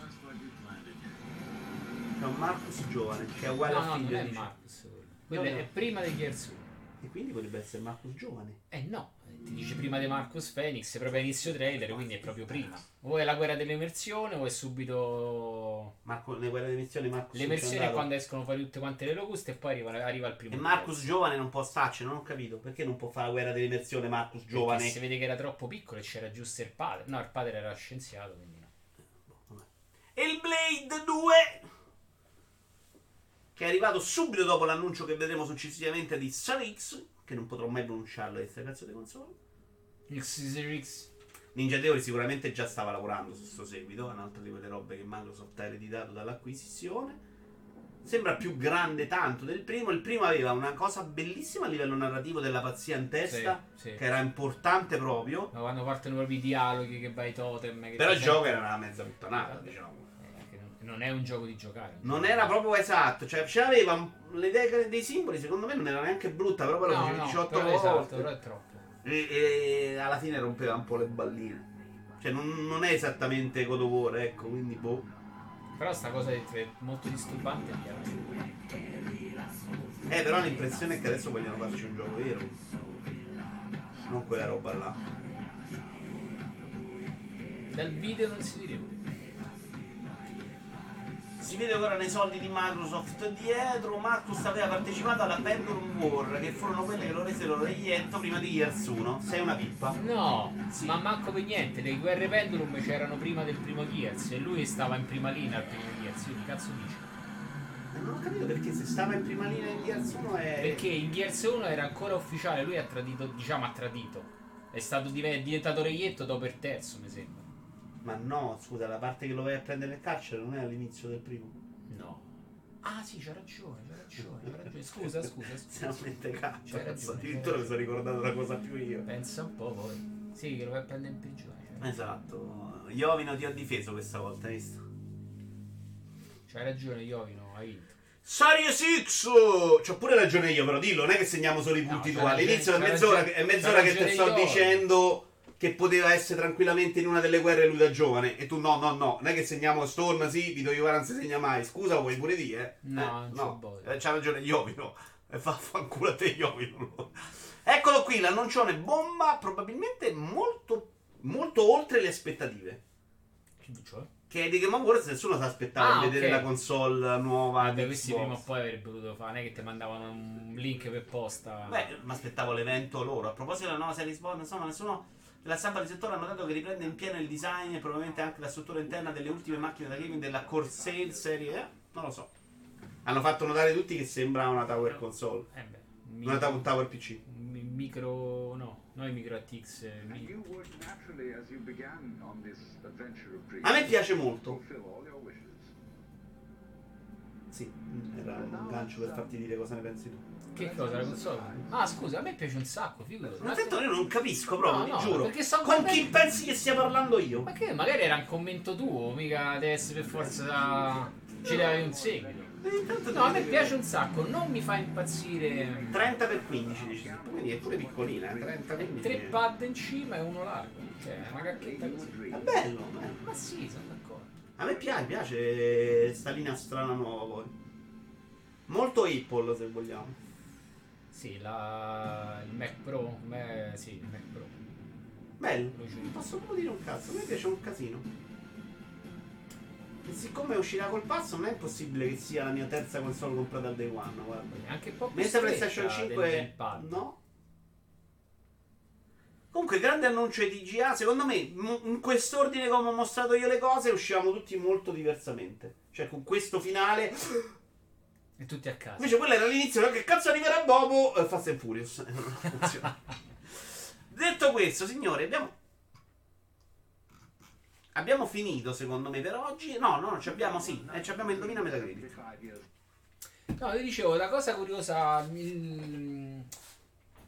C'è un Marcus giovane, che è uguale No, al no, non figlio è di- Marcus quello. No, è prima di Gears 1. E quindi potrebbe essere Marcus giovane. Eh no, ti dice prima di Marcus Phoenix, proprio a inizio trailer, quindi è proprio prima. O è la guerra dell'emersione o è subito... Marco, le guerre di missione Marcus L'emersione è quando escono fuori tutte quante le locuste e poi arriva, arriva il primo. E Marcus Gears. giovane non può starci, non ho capito. Perché non può fare la guerra dell'immersione Marcus Perché giovane? Si vede che era troppo piccolo e c'era giusto il padre. No, il padre era scienziato, quindi no. E il Blade 2 che è arrivato subito dopo l'annuncio che vedremo successivamente di Star X, che non potrò mai pronunciarlo queste cazzo di console. Il Caesar X. Ninja Theory sicuramente già stava lavorando su questo seguito, è un'altra di quelle robe che Microsoft ha ereditato dall'acquisizione. Sembra più grande tanto del primo. Il primo aveva una cosa bellissima a livello narrativo della pazzia in testa, Sì, sì. che era importante proprio. Ma quando partono proprio i dialoghi che vai totem. Che Però il gioco era una mezza puttanata, diciamo. Non- è un gioco di giocare. Non era proprio esatto, cioè c'aveva un- l'idea dei simboli, secondo me non era neanche brutta, però No, no, 18 però volte esatto, però è troppo. e, e alla fine rompeva un po' le balline. Cioè non, non è esattamente God ecco, quindi boh. Però sta cosa è molto disturbante. Eh, però l'impressione è che adesso vogliono farci un gioco vero. Non quella roba là. Dal video non si direbbe. Si vede ora nei soldi di Microsoft dietro. Marcus aveva partecipato alla Pendulum War, che furono quelle che lo resero reietto prima di Years 1. Sei una pippa. No, Sì. ma manco per niente. Le guerre pendulum c'erano prima del primo Gears e lui stava in prima linea al primo Gears. Io che cazzo dici? E non ho capito perché se stava in prima linea in Years 1 è. Perché in Gears 1 era ancora ufficiale, lui ha tradito, diciamo ha tradito. È stato è diventato reietto dopo il terzo, mi sembra. Ma no, scusa, la parte che lo vai a prendere nel carcere non è all'inizio del primo. No. Ah sì, c'ha ragione, c'ha ragione, c'ha ragione. Scusa, scusa, Se scusa. non mette ragione, Addirittura mi sono ricordato una cosa più io. Pensa un po' poi. Sì, che lo vai a prendere in prigione. C'hai, Esatto. Iovino ti ho difeso questa volta, hai visto? c'hai ragione, Iovino, hai vinto. Series X! C'ho pure ragione io, però dillo, non è che segniamo solo i punti c'ha tu. ragione- All'inizio è mezz'ora, ragione- è mezz'ora che te sto io. dicendo che poteva essere tranquillamente in una delle guerre lui da giovane. E tu no, no, no. Non è che segniamo Storm, sì, Vito Iovara non si segna mai. Scusa, vuoi pure dire? eh? No, Eh, voglia. Eh, c'ha ragione Iovino. E fa fanculo a te Iovino. Eccolo qui, l'annuncione bomba, probabilmente molto, molto oltre le aspettative. Che cioè? Che di Game Awards nessuno si aspettava Ah, di vedere ok. la console nuova di questi prima o poi avrebbero potuto fare, non è che ti mandavano un link per posta. Beh, mi aspettavo l'evento loro. A proposito della nuova serie Bond, insomma, nessuno della stampa del settore ha notato che riprende in pieno il design e probabilmente anche la struttura interna delle ultime macchine da gaming della Corsair serie. Eh? Non lo so. Hanno fatto notare tutti che sembra una Tower console. Eh beh, un Una un Tower PC. mi- micro no, non i micro ATX. eh, mi- dreams. A me piace molto. Sì, era un gancio per farti dire cosa ne pensi tu. Che cosa la console? Ah, scusa, a me piace un sacco, figurati. Ma detto io non capisco proprio, No, ti no, giuro. perché sto Con guardando- chi pensi che stia parlando io? Ma che magari era un commento tuo, mica deve essere per forza ci deve un seguito. Eh, No, a ti me piace un sacco, non mi fa impazzire 30 per 15 dici. Quindi è pure piccolina, eh, 30 tre 15. pad in cima e uno largo. Cioè, una cacchetta così. È bello, bello. Ma sì, sono d'accordo. A me piace, piace sta linea strana nuova poi. Molto Apple se vogliamo. Sì, la... il Mac Pro, beh, sì, il Mac Pro. Bello. Non posso proprio dire un cazzo, a me piace un casino. E siccome uscirà col passo non è possibile che sia la mia terza console comprata al day one, guarda. È anche un po' più Mentre PlayStation del- 5 del pad. no. Comunque, grande annuncio di TGA. Secondo me, in quest'ordine come ho mostrato io le cose, usciamo tutti molto diversamente. Cioè, con questo finale. E tutti a casa. Invece, quello era l'inizio. Che cazzo arriverà dopo? Eh, Fast and Furious. Detto questo, signori, abbiamo. Abbiamo finito, secondo me, per oggi. No, no, ci abbiamo sì. Eh, ci abbiamo indovina Metacritic. 75 years No, ti dicevo, la cosa curiosa... il-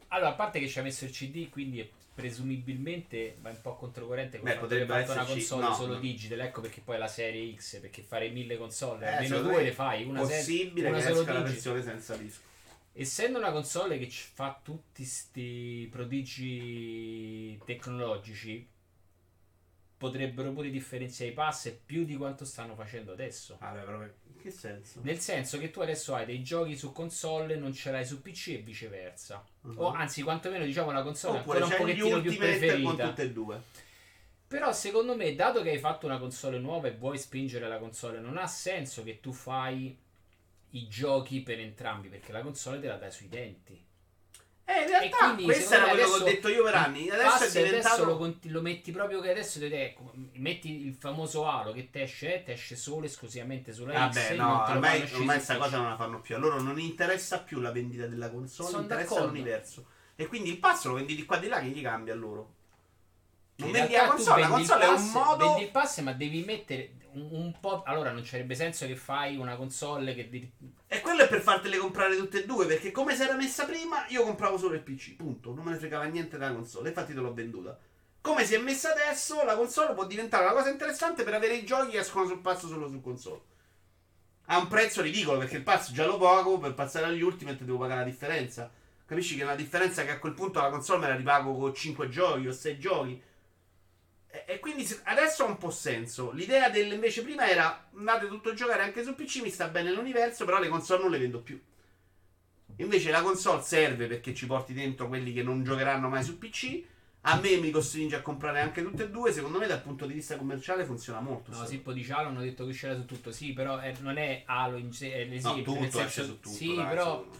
Allora, a parte che ci ha messo il CD, quindi è presumibilmente va un po' controcorrente con Beh, potrebbe fatto una console no, solo no. digital, ecco perché poi la serie X, perché fare mille console, Eh, almeno due le fai, una, possibile una che esca la digital. versione senza disco. Essendo una console che ci fa tutti sti prodigi tecnologici, potrebbero pure differenziare i pass più di quanto stanno facendo adesso. Vabbè, però in che senso? Nel senso che tu adesso hai dei giochi su console non ce l'hai su PC e viceversa. Mhm. O anzi, quantomeno diciamo la console è Oppure ancora un pochettino più Ultimate con preferita. tutte e due. Però secondo me, dato che hai fatto una console nuova e vuoi spingere la console, non ha senso che tu fai i giochi per entrambi, perché la console te la dai sui denti. Eh, in E realtà, quindi, questo era quello che ho detto io per anni. Adesso è diventato. adesso lo, conti- lo metti proprio che adesso te- ecco, metti il famoso Halo che te esce, te esce solo esclusivamente sulla Vabbè, e no, ormai, fanno uscire ormai su sta PC. cosa non la fanno più. A loro non interessa più la vendita della console, Sono interessa d'accordo. l'universo. E quindi il passo lo vendi di qua e di là, che gli cambia a loro? Non vendi la console, la console è un pass- modo. Vendi il pass, ma devi mettere un, un po'. Allora, non c'erebbe senso che fai una console che. E quello è per fartele comprare tutte e due, perché come si era messa prima, io compravo solo il PC, punto. Non me ne fregava niente della console, infatti te l'ho venduta. Come si è messa adesso, la console può diventare una cosa interessante per avere i giochi che escono sul passo solo su console. A un prezzo ridicolo, perché il pass già lo pago, per passare agli Ultimate devo pagare la differenza. Capisci che è una differenza che a quel punto la console me la ripago con 5 giochi o 6 giochi. E, quindi adesso ha un po' senso. L'idea del invece prima era andate tutto a giocare anche su PC, mi sta bene l'universo, però le console non le vendo più. Invece la console serve perché ci porti dentro quelli che non giocheranno mai su PC. A me mi costringe a comprare anche tutte e due. Secondo me, dal punto di vista commerciale, funziona molto. No, Sippo di Halo hanno detto che uscirà su tutto, sì, però è- non è Halo in sé, è No, l'esempio. tutto nel esce su tutto. Sì, dai, però me.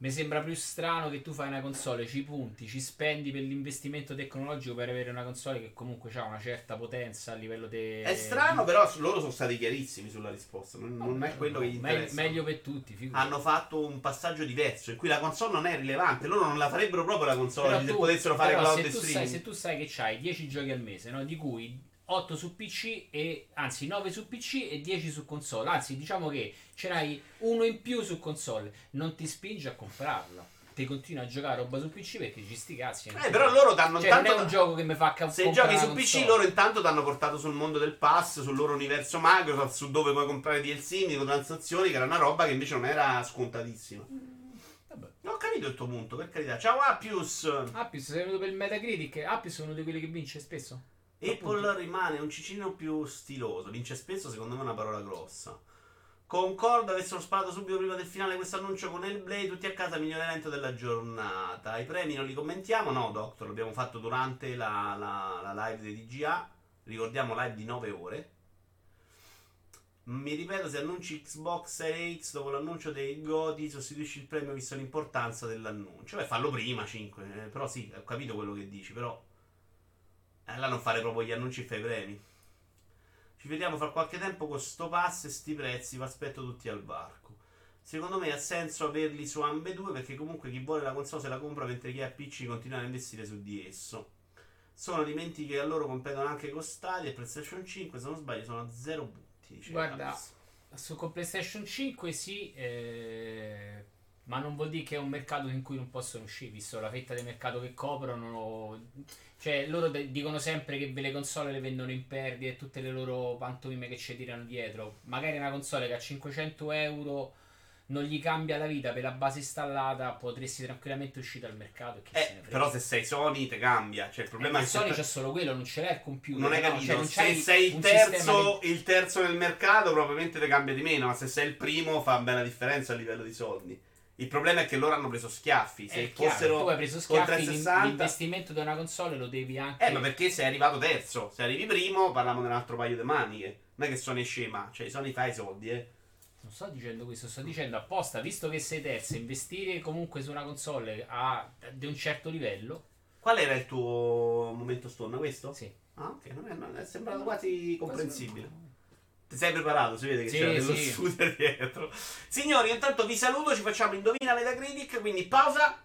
Mi sembra più strano che tu fai una console, ci punti, ci spendi per l'investimento tecnologico per avere una console che comunque ha una certa potenza a livello di... È strano, però loro sono stati chiarissimi sulla risposta. Non, non è quello che gli Meglio, interessa. meglio per tutti, figurati. Hanno fatto un passaggio diverso in cui la console non è rilevante. Loro non la farebbero proprio la console Però se tu- potessero fare cloud e sai, se tu sai che c'hai 10 giochi al mese, no? di cui 8 su PC e anzi 9 su PC e 10 su console, anzi diciamo che ce n'hai uno in più su console, non ti spinge a comprarla. Ti continui a giocare roba su PC perché ci sti cazzi. Eh, però loro danno cioè, non tanto. è un gioco che mi fa ca- Se giochi su PC, loro intanto ti hanno portato sul mondo del pass, sul loro universo Microsoft, su dove puoi comprare DLC, microtransazioni, che era una roba che invece non era scontatissima. Vabbè. Non ho capito il tuo punto, per carità. Ciao Appius! Appius sei venuto per il Metacritic. Appius è uno di quelli che vince spesso. Apple rimane un cicino più stiloso. Vince spesso, secondo me, è una parola grossa. Concordo, avessero sparato subito prima del finale questo annuncio con Hellblade, tutti a casa, miglior evento della giornata. I premi non li commentiamo? No, Doctor, l'abbiamo fatto durante la, la- la live dei DGA. Ricordiamo live di 9 ore. Mi ripeto, se annunci Xbox Series X dopo l'annuncio dei Goti, sostituisci il premio visto l'importanza dell'annuncio. Beh, fallo prima, 5. però sì, ho capito quello che dici, però... Allora non fare proprio gli annunci e fai i premi. Ci vediamo fra qualche tempo con sto pass e sti prezzi, vi aspetto tutti al varco. Secondo me ha senso averli su ambedue perché comunque chi vuole la console se la compra mentre chi ha PC continua a investire su di esso. Sono alimenti che a loro competono anche con Stadia e PlayStation 5, se non sbaglio sono a zero punti. dice Guarda. Su con PlayStation 5 sì, eh, ma non vuol dire che è un mercato in cui non possono uscire, visto la fetta del mercato che coprono. Cioè, loro de- dicono sempre che le console le vendono in perdita e tutte le loro pantomime che ci tirano dietro. Magari una console che a 500 euro non gli cambia la vita per la base installata, potresti tranquillamente uscire dal mercato. E se Eh, ne frega. però se sei Sony te cambia. Cioè il problema Eh, è che Sony se- c'è solo quello, non ce l'ha il computer. Non hai no? capito? Cioè, non se sei il terzo, che- il terzo nel mercato, probabilmente ti cambia di meno. Ma se sei il primo, fa bella differenza a livello di soldi. Il problema è che loro hanno preso schiaffi. Se È chiaro, fossero tu hai preso schiaffi, l'in- 360, l'investimento di una console lo devi anche. eh, ma perché sei arrivato terzo? Se arrivi primo, parliamo di un altro paio di maniche. Non è che Sony è scema, cioè Sony fa i soldi, eh. Non sto dicendo questo, sto dicendo apposta, visto che sei terzo, investire comunque su una console a, di un certo livello. Qual era il tuo momento stone? Questo? Sì. Ah, ok, non è, non è sembrato quasi comprensibile. Ti sei preparato? Si vede che Sì, c'era dello sì. studio dietro. Signori, intanto vi saluto, ci facciamo Indovina Metacritic, quindi pausa